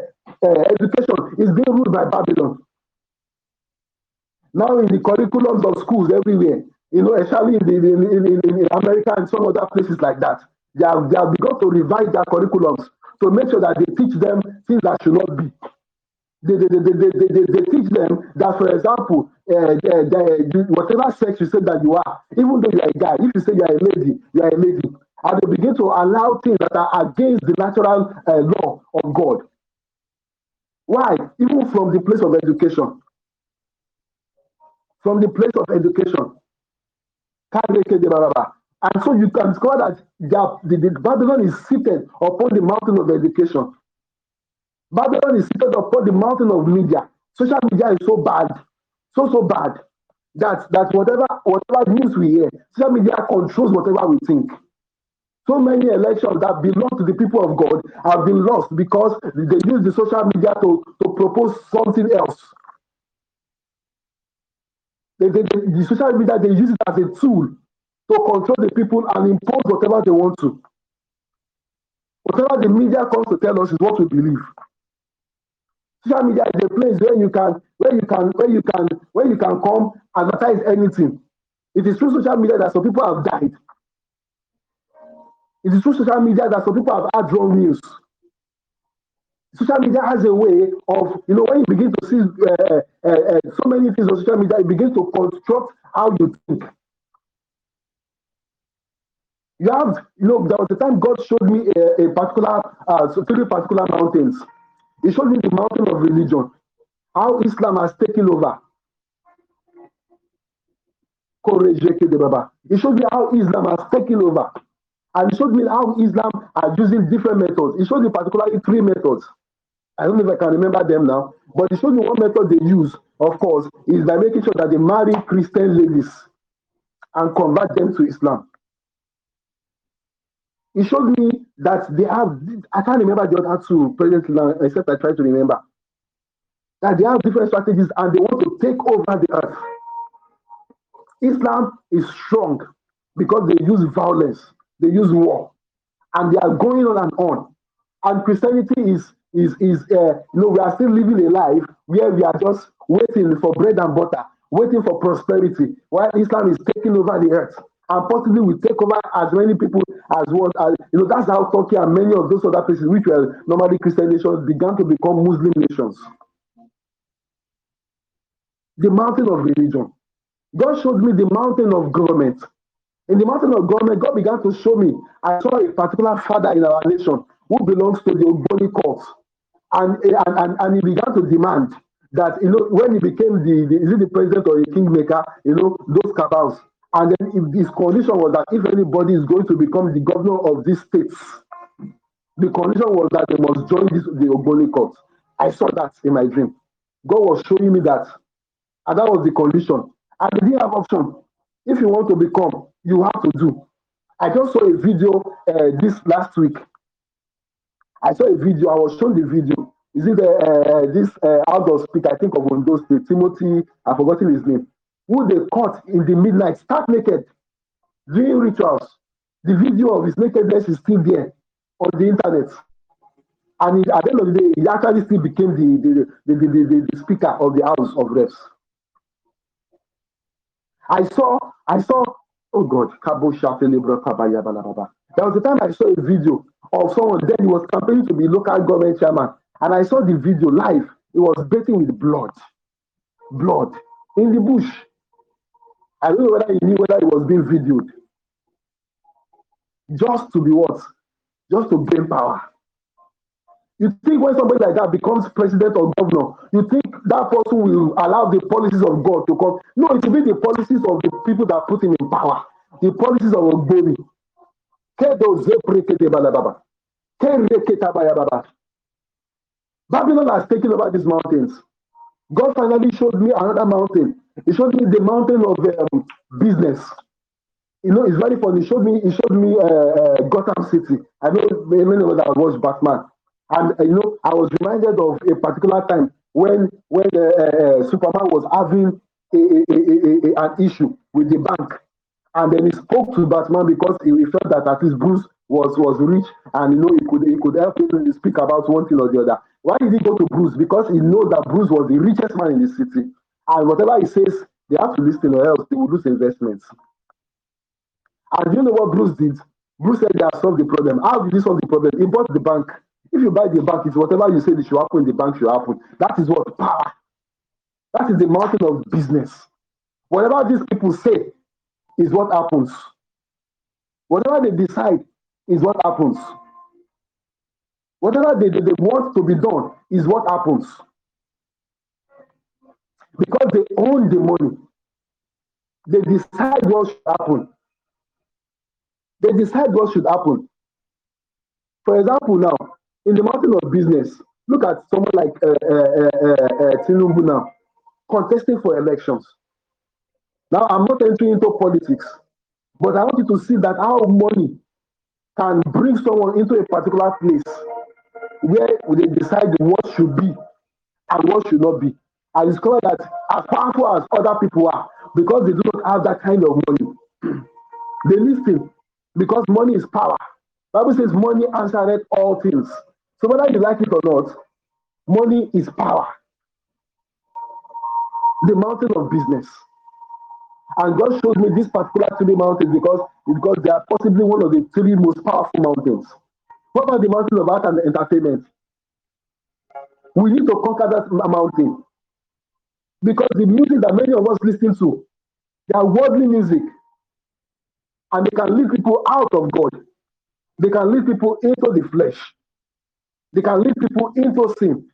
uh, education is being ruled by Babylon. Now in the curriculums of schools everywhere, you know, especially in, the, in, in, in America and some other places like that, they have, they have begun to revise their curriculums to make sure that they teach them things that should not be. They, they, they, they, they, they, they teach them that, for example, uh, they, they, whatever sex you say that you are, even though you are a guy, if you say you are a lady, you are a lady. And they begin to allow things that are against the natural uh, law of God. Why? Even from the place of education. From the place of education. And so you can discover that the, the, the Babylon is seated upon the mountain of education. Babylon is seated upon the mountain of media. Social media is so bad, so so bad that that whatever whatever news we hear, social media controls whatever we think. So many elections that belong to the people of God have been lost because they use the social media to, to propose something else. They, they, they, the social media, they use it as a tool to control the people and impose whatever they want to. Whatever the media comes to tell us is what we believe. Social media is a place where you can, where you can, where you can, where you can come advertise anything. It is through social media that some people have died. It is through social media that some people have had wrong news social media has a way of, you know, when you begin to see uh, uh, uh, so many things on social media, it begins to construct how you think. You have, you know, there was a time God showed me a, a particular, uh, three particular mountains. He showed me the mountain of religion, how Islam has taken over. He showed me how Islam has taken over. And he showed me how Islam are using different methods. He showed me particularly three methods. I don't know if I can remember them now, but it shows me one method they use, of course, is by making sure that they marry Christian ladies and convert them to Islam. It showed me that they have, I can't remember the other two presently now, except I try to remember, that they have different strategies and they want to take over the earth. Islam is strong because they use violence, they use war, and they are going on and on. And Christianity is is is uh, you know we are still living a life where we are just waiting for bread and butter, waiting for prosperity, while Islam is taking over the earth and possibly will take over as many people as what you know that's how Turkey and many of those other places which were normally Christian nations began to become Muslim nations. The mountain of religion. God showed me the mountain of government. In the mountain of government, God began to show me. I saw a particular father in our nation who belongs to the Ogboni court and, and, and, and he began to demand that you know when he became the, the is it the president or the kingmaker, you know, those cabals. And then if this condition was that if anybody is going to become the governor of this state, the condition was that they must join this the Ogboni court. I saw that in my dream. God was showing me that. And that was the condition. And they didn't have option. If you want to become, you have to do. I just saw a video uh, this last week. I saw a video. I was shown the video. Is it uh, uh, this uh, outdoor speaker? I think of Ondo State, Timothy. I've forgotten his name. Who they caught in the midnight, start naked, doing rituals. The video of his nakedness is still there on the internet. And he, at the end of the day, he actually still became the, the, the, the, the, speaker of the House of Reps. I saw, I saw, oh God, Kabo There was a time I saw a video of someone, then he was campaigning to be local government chairman. And I saw the video live. It was bathing with blood. Blood in the bush. I don't know whether he knew whether it was being videoed. Just to be what? Just to gain power. You think when somebody like that becomes president or governor, you think that person will allow the policies of God to come? No, it will be the policies of the people that put him in power, the policies of Ogboni. Babylon has taken over these mountains. God finally showed me another mountain. He showed me the mountain of um, business. You know, it's very funny. He showed me. He showed me uh, uh, Gotham City. I know many of us have watched Batman. And uh, you know, I was reminded of a particular time when when uh, uh, Superman was having a, a, a, an issue with the bank, and then he spoke to Batman because he, he felt that at least Bruce was was rich, and you know he could he could help him speak about one thing or the other. Why did he go to Bruce? Because he knows that Bruce was the richest man in the city, and whatever he says, they have to listen or else they will lose investments. And you know what Bruce did? Bruce said they have solved the problem. How did he solve the problem? He bought the bank. If you buy the bank, it's whatever you say that should happen, the bank should happen. That is what power. That is the mountain of business. Whatever these people say is what happens. Whatever they decide is what happens. Whatever they, they, they want to be done is what happens. Because they own the money. They decide what should happen. They decide what should happen. For example, now, in the mountain of business, look at someone like uh, uh, uh, uh, Tinubu now, contesting for elections. Now, I'm not entering into politics, but I want you to see that how money can bring someone into a particular place where they decide what should be and what should not be. I discovered that as powerful as other people are, because they do not have that kind of money, they listen because money is power. Bible says money answered all things. So whether you like it or not, money is power. The mountain of business. And God showed me this particular three mountains because, because they are possibly one of the three most powerful mountains. What about the mountain of art and entertainment? We need to conquer that mountain. Because the music that many of us listen to, they are worldly music. And they can lead people out of God. They can lead people into the flesh. They can lead people into sin.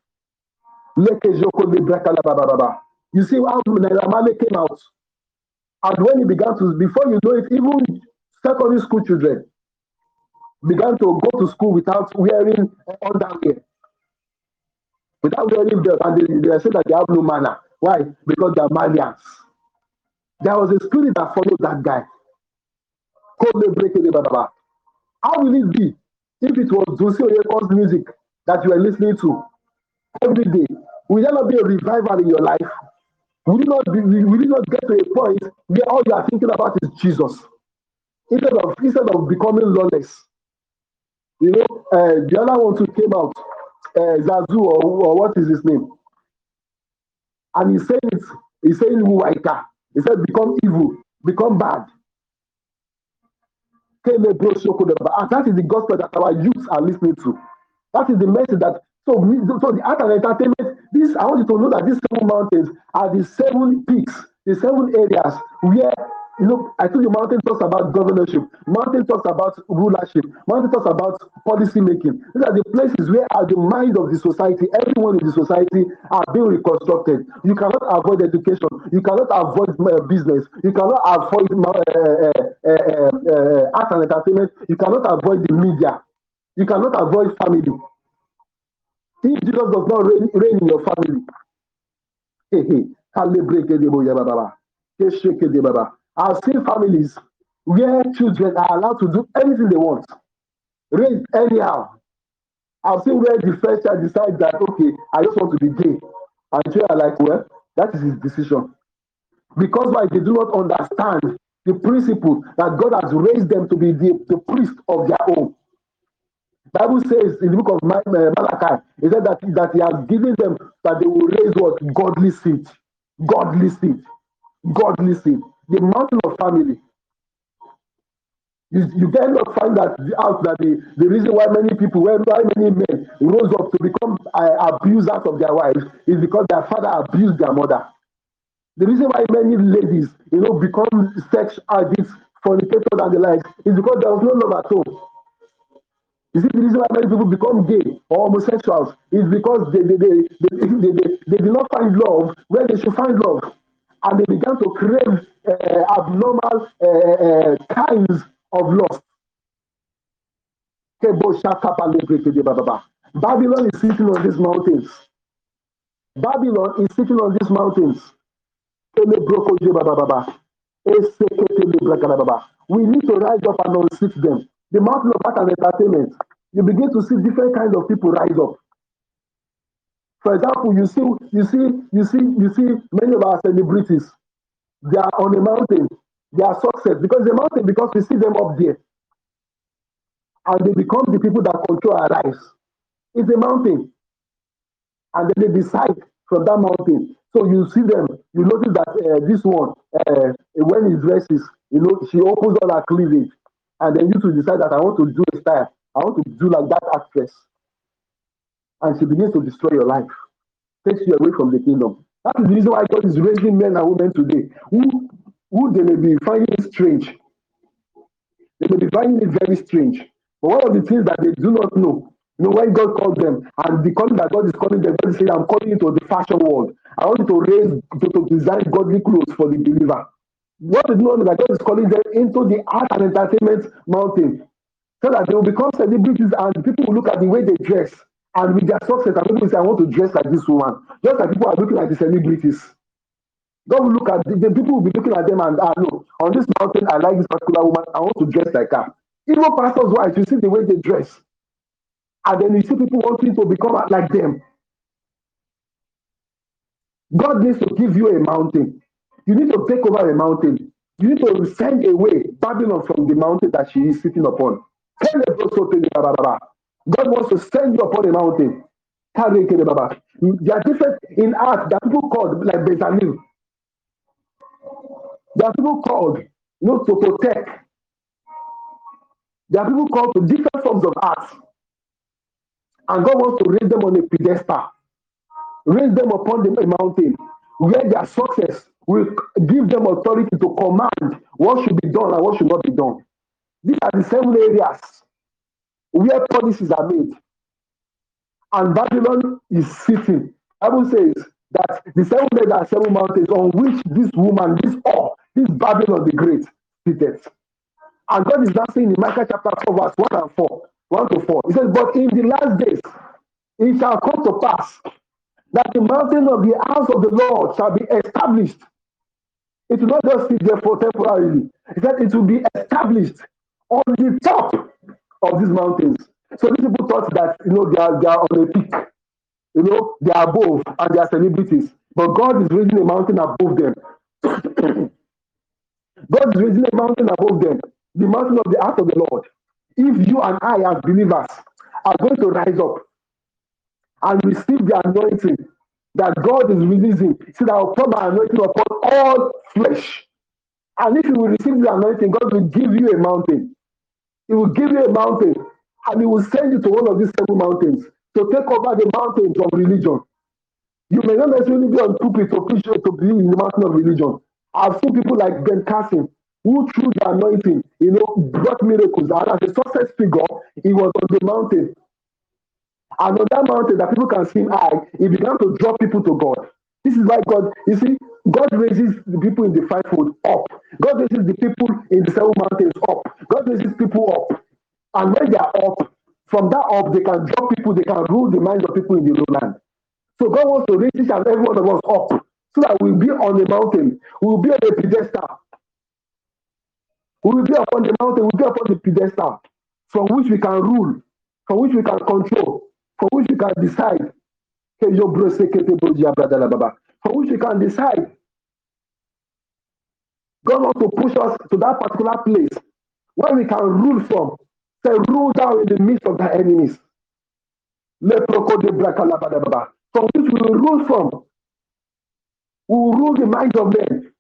You see how Naira came out. And when he began to, before you know it, even secondary school children began to go to school without wearing underwear, without wearing belt, and they, they say that they have no manner. Why? Because they are Marlians. There was a spirit that followed that guy. How will it be if it was Josie Oyekon's music that you are listening to every day, will there not be a revival in your life? Will you not be, will you not get to a point where all you are thinking about is Jesus? Instead of instead of becoming lawless. You know, uh, the other one who came out, uh, Zazu or, or what is his name? And he said it, he said Waika. He said, become evil, become bad. And that is the gospel that our youths are listening to. That is the message that so, so the art and entertainment, this I want you to know that these seven mountains are the seven peaks, the seven areas where Know, I told you mountain talks about governorship. Mountain talks about rulership. Mountain talks about policy making. These are the places where are the mind of the society, everyone in the society are being reconstructed. You cannot avoid education. You cannot avoid uh, business. You cannot avoid uh, uh, uh, uh, art and entertainment. You cannot avoid the media. You cannot avoid family. If Jesus does not reign, reign in your family, hey, hey, I've seen families where children are allowed to do anything they want, raise anyhow. I've seen where the first child decides that, okay, I just want to be gay. And children are like, well, that is his decision. Because why? They do not understand the principle that God has raised them to be the, the priest of their own. Bible says in the book of uh, Malachi, he said that, that he has given them that they will raise what? Godly seed. Godly seed. Godly seed the mountain of family. You, you then not find that out that the, the reason why many people, why many men rose up to become uh, abusers of their wives is because their father abused their mother. The reason why many ladies, you know, become sex addicts, fornicators and the like is because there was no love at home. You see, the reason why many people become gay or homosexuals is because they, they, they, they, they, they, they did not find love where they should find love. And they began to crave abnormal uh, uh, kinds of lust. Babylon is sitting on these mountains. Babylon is sitting on these mountains. We need to rise up and unseat them. The mountain of art and entertainment. You begin to see different kinds of people rise up. For example, you see, you see, you see, you see many of our celebrities they are on a mountain. They are success because the mountain because we see them up there, and they become the people that control our lives. It's a mountain, and then they decide from that mountain. So you see them, you notice that uh, this one, uh, when he dresses, you know, she opens all her cleavage, and then you to decide that I want to do a style, I want to do like that actress, and she begins to destroy your life, takes you away from the kingdom. That is the reason why God is raising men and women today who, who they may be finding strange. They may be finding it very strange. But one of the things that they do not know, you know, when God called them and the calling that God is calling them, God is saying, I'm calling you to the fashion world. I want you to raise, to, to design godly clothes for the believer. What is known that God is calling them into the art and entertainment mountain so that they will become celebrities and people will look at the way they dress and with their success, and people say, I want to dress like this woman. Just like people are looking at the celebrities. God will look at the, the people will be looking at them and ah no, on this mountain, I like this particular woman, I want to dress like her. Even pastors' wives, you see the way they dress. And then you see people wanting to become like them. God needs to give you a mountain. You need to take over a mountain. You need to send away Babylon from the mountain that she is sitting upon. God wants to send you upon a mountain. There are different in art that people called like Bezalel. There are people called you know, to protect. There are people called to different forms of art. And God wants to raise them on a pedestal, raise them upon the, mountain where their success will give them authority to command what should be done and what should not be done. These are the seven areas where policies are made. And Babylon is sitting. Bible says that the seven days are seven mountains on which this woman, this all, this Babylon the Great, seated. And God is now saying in Micah chapter 4, verse 1 and 4, 1 to 4. He says, But in the last days it shall come to pass that the mountain of the house of the Lord shall be established. It will not just sit there for temporarily. He said it will be established on the top of these mountains. So these people thought that you know they are they are on a peak, you know, they are above and they are celebrities. But God is raising a mountain above them. God is raising a mountain above them, the mountain of the heart of the Lord. If you and I, as believers, are going to rise up and receive the anointing that God is releasing, see that I'll pour my anointing upon all flesh. And if you will receive the anointing, God will give you a mountain. He will give you a mountain and he will send you to one of these seven mountains to take over the mountains of religion. You may not necessarily be on pulpit to preach to be in the mountain of religion. I've seen people like Ben Carson who through the anointing, you know, brought miracles. And as a success figure, he was on the mountain. And on that mountain that people can see him high, he began to draw people to God. This is why God, you see, God raises the people in the fivefold up. God raises the people in the seven mountains up. God raises people up. And when they are up, from that up, they can draw people, they can rule the minds of people in the lowland. So God wants to raise each and every one of us up so that we'll be on the mountain. We'll be on the pedestal. We will be upon the mountain, we'll be upon the pedestal from which we can rule, from which we can control, from which we can decide. From which we can decide. God wants to push us to that particular place where we can rule from. Say, rule down in the midst of the enemies. From which we rule from. We rule the minds of men.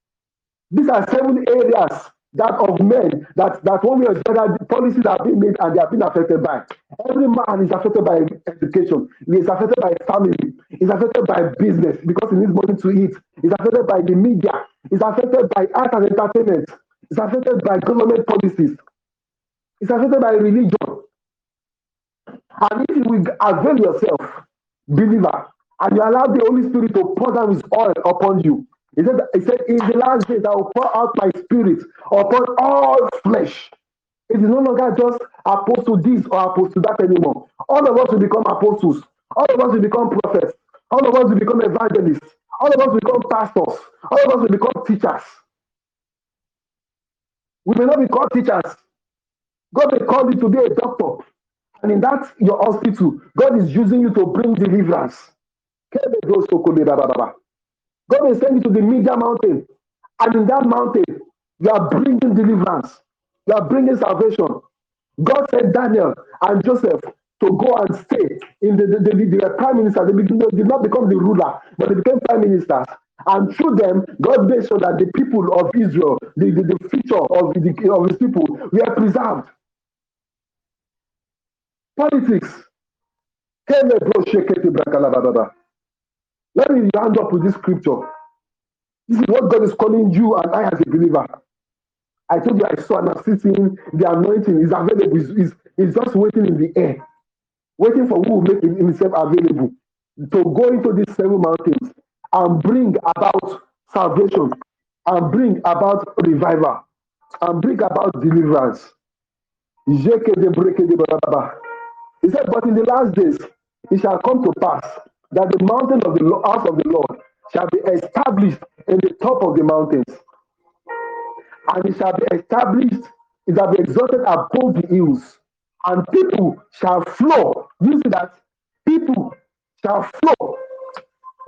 These are seven areas that of men that that one way or the other policies are being made and they are being affected by. Every man is affected by education, he is affected by family, is affected by business because he needs money to eat, is affected by the media, is affected by art and entertainment, is affected by government policies, is affected by religion. And if you avail yourself, believer, and you allow the Holy Spirit to pour down his oil upon you, he said, he said, In the last days, I will pour out my spirit upon all flesh. It is no longer just apostle this or apostle that anymore. All of us will become apostles. All of us will become prophets. All of us will become evangelists. All of us will become pastors. All of us will become teachers. We may not be called teachers. God may call you to be a doctor. And in that, your hospital, God is using you to bring deliverance. God will send you to the media mountain. And in that mountain, you are bringing deliverance. You are bringing salvation. God sent Daniel and Joseph to go and stay in the, the, the, the prime minister. They did not become the ruler, but they became prime ministers. And through them, God made sure that the people of Israel, the, the, the future of, the, of his people, were preserved. Politics. Let me round up with this scripture. This is what God is calling you and I as a believer. I told you I saw and I'm sitting, the anointing is available, is, is just waiting in the air, waiting for who will make himself available to go into these seven mountains and bring about salvation and bring about revival and bring about deliverance. He said, But in the last days, it shall come to pass that the mountain of the house of the Lord shall be established in the top of the mountains, and it shall be established, it shall be exalted above the hills, and people shall flow. You see that? People shall flow.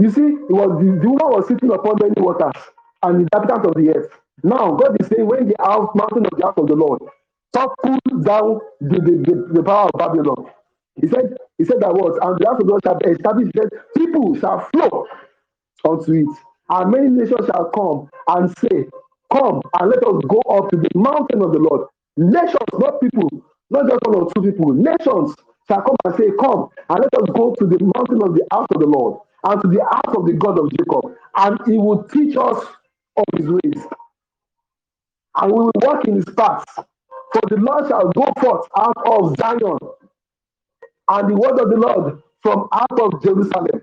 You see, it was the, woman was sitting upon many waters and the inhabitants of the earth. Now, God is saying, when the house, mountain of the house of the Lord, topple down the, the, the, the power of Babylon. He said, He said that what? And the house of Lord shall be established, that people shall flow unto it. And many nations shall come and say, Come and let us go up to the mountain of the Lord. Nations, not people, not just one or two people, nations shall come and say, Come and let us go to the mountain of the house of the Lord and to the house of the God of Jacob, and he will teach us of his ways. And we will walk in his paths. For the Lord shall go forth out of Zion and the word of the Lord from out of Jerusalem.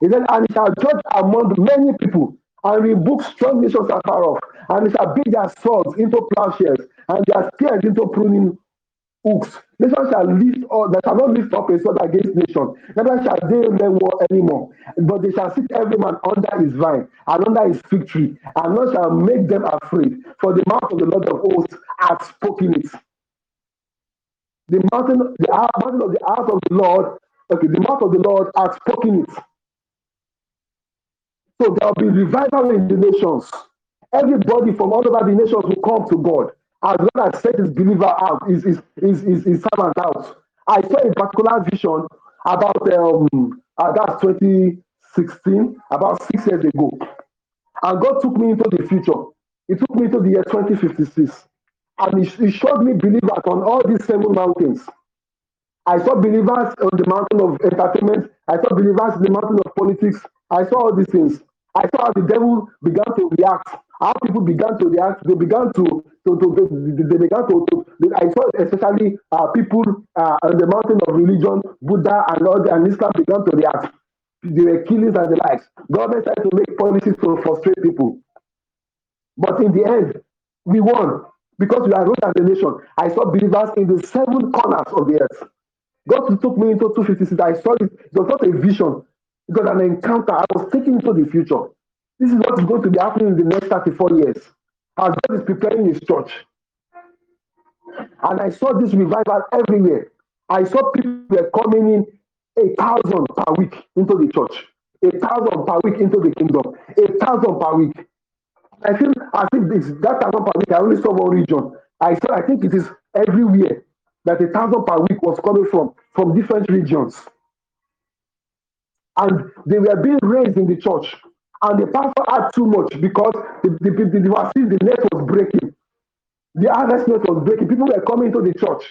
He said, And he shall judge among many people, and rebuke strong nations afar off, and he shall beat their swords into plowshares, and their spears into pruning hooks. Nation shall lift up, they shall not lift up a sword against nation, neither shall they make war anymore. But they shall sit every man under his vine and under his fig tree, and none shall make them afraid. For the mouth of the Lord of hosts hath spoken it. The mountain, the mountain of the house of the Lord, okay, the mouth of the Lord has spoken it. So there will be revival in the nations. Everybody from all over the nations will come to God. As God has set his believer out, his, his, his, his, his servant out. I saw a particular vision about um uh, that's 2016, about six years ago. And God took me into the future. He took me to the year 2056. And he, showed me believers on all these seven mountains. I saw believers on the mountain of entertainment. I saw believers in the mountain of politics. I saw all these things. I saw how the devil began to react how people began to react. They began to, to, to they, they began to, to I saw especially uh, people uh, on the mountain of religion, Buddha and all and Islam began to react. They were killings and the likes. Government tried to make policies to frustrate people. But in the end, we won because are ruled as a nation. I saw believers in the seven corners of the earth. God took me into 256. I saw it. It was not a vision. It was an encounter. I was taken into the future. This is what is going to be happening in the next 34 years. As God is preparing his church. And I saw this revival everywhere. I saw people were coming in a thousand per week into the church, a thousand per week into the kingdom, a thousand per week. I feel as if this that thousand per week, I only saw one region. I said I think it is everywhere that a thousand per week was coming from from different regions. And they were being raised in the church. And the pastor had too much because the, the, the, the, the, the net was breaking. The harvest net was breaking. People were coming to the church.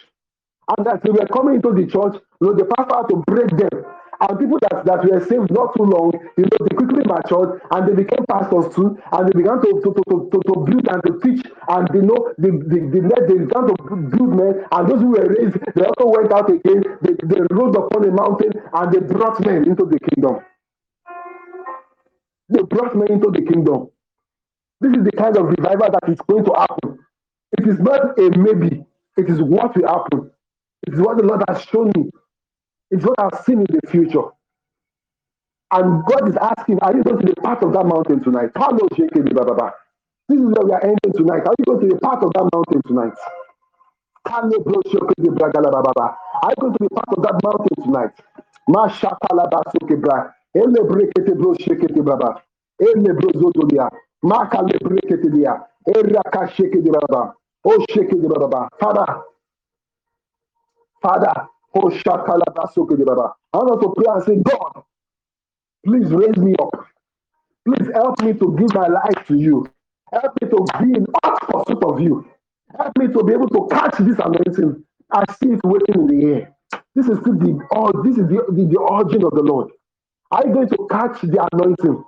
And as they were coming into the church, you know, the pastor had to break them. And people that, that were saved not too long, you know, they quickly matured and they became pastors too. And they began to, to, to, to, to build and to teach. And they know the, the, the, they began to build men. And those who were raised, they also went out again. They, they rode upon a mountain and they brought men into the kingdom. They brought men into the kingdom. This is the kind of revival that is going to happen. It is not a maybe, it is what will happen. It's what the Lord has shown me. It's what I've seen in the future. And God is asking, Are you going to be part of that mountain tonight? This is where we are ending tonight. Are you going to be part of that mountain tonight? Are you going to be part of that mountain tonight? Ele brekete bro shekete baba. Ele bro. Maka le brekete dia. Shekete baba. O shekete baba. Father, Father, oh Baba. I want to pray and say, God, please raise me up. Please help me to give my life to you. Help me to be in hot pursuit of you. Help me to be able to catch this anointing I see it waiting in the air. This is the oh, this is the, the, the origin of the Lord. Are you going to catch the anointing?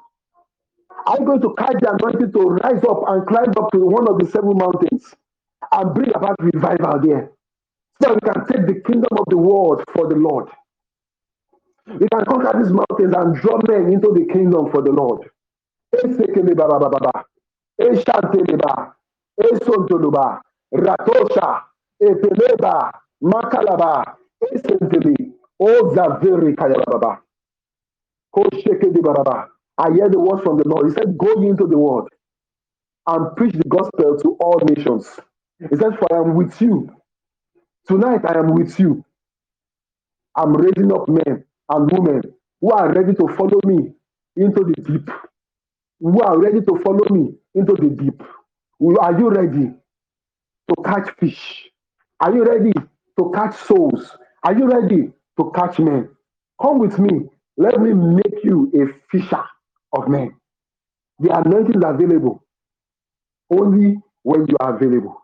Are you going to catch the anointing to rise up and climb up to one of the seven mountains and bring about revival there? So we can take the kingdom of the world for the Lord. We can conquer these mountains and draw men into the kingdom for the Lord. Ratosha, Epeleba, Makalaba, Esenteli, Ozaveri Kayababa. I hear the word from the Lord. He said, Go into the world and preach the gospel to all nations. He said, For I am with you Tonight, I am with you. I'm raising up men and women who are ready to follow me into the deep. Who are ready to follow me into the deep. Are you ready to catch fish? Are you ready to catch souls? Are you ready to catch men? Come with me. Let me make you a fisher of men. The anointing is available only when you are available.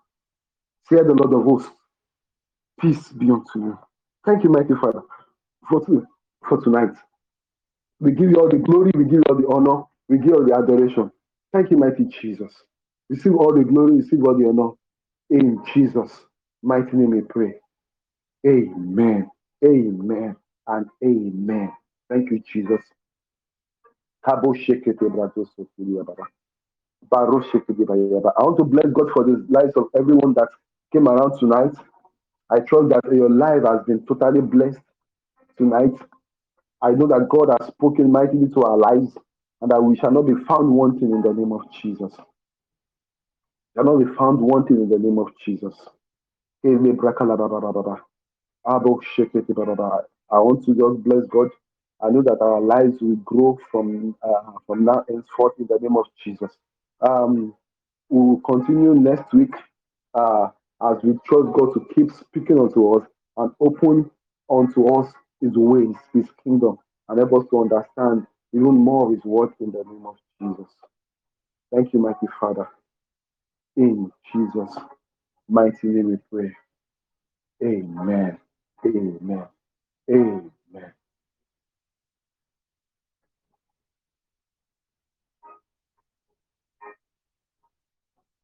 Say the Lord of hosts. Peace be unto you. Thank you, mighty Father, for, for tonight. We give you all the glory, we give you all the honor, we give you all the adoration. Thank you, mighty Jesus. Receive all the glory, receive all the honor. In Jesus' mighty name we pray. Amen. Amen. And amen. Thank you, Jesus. I want to bless God for the lives of everyone that came around tonight. I trust that your life has been totally blessed tonight. I know that God has spoken mightily to our lives and that we shall not be found wanting in the name of Jesus. Shall not be found wanting in the name of Jesus. I want to just bless God. I know that our lives will grow from uh, from now henceforth in the name of Jesus. Um, we will continue next week. Uh, as we trust God to keep speaking unto us and open unto us his ways, his kingdom, and help us to understand even more of his word in the name of Jesus. Thank you, mighty Father. In Jesus' mighty name we pray. Amen. Amen. Amen.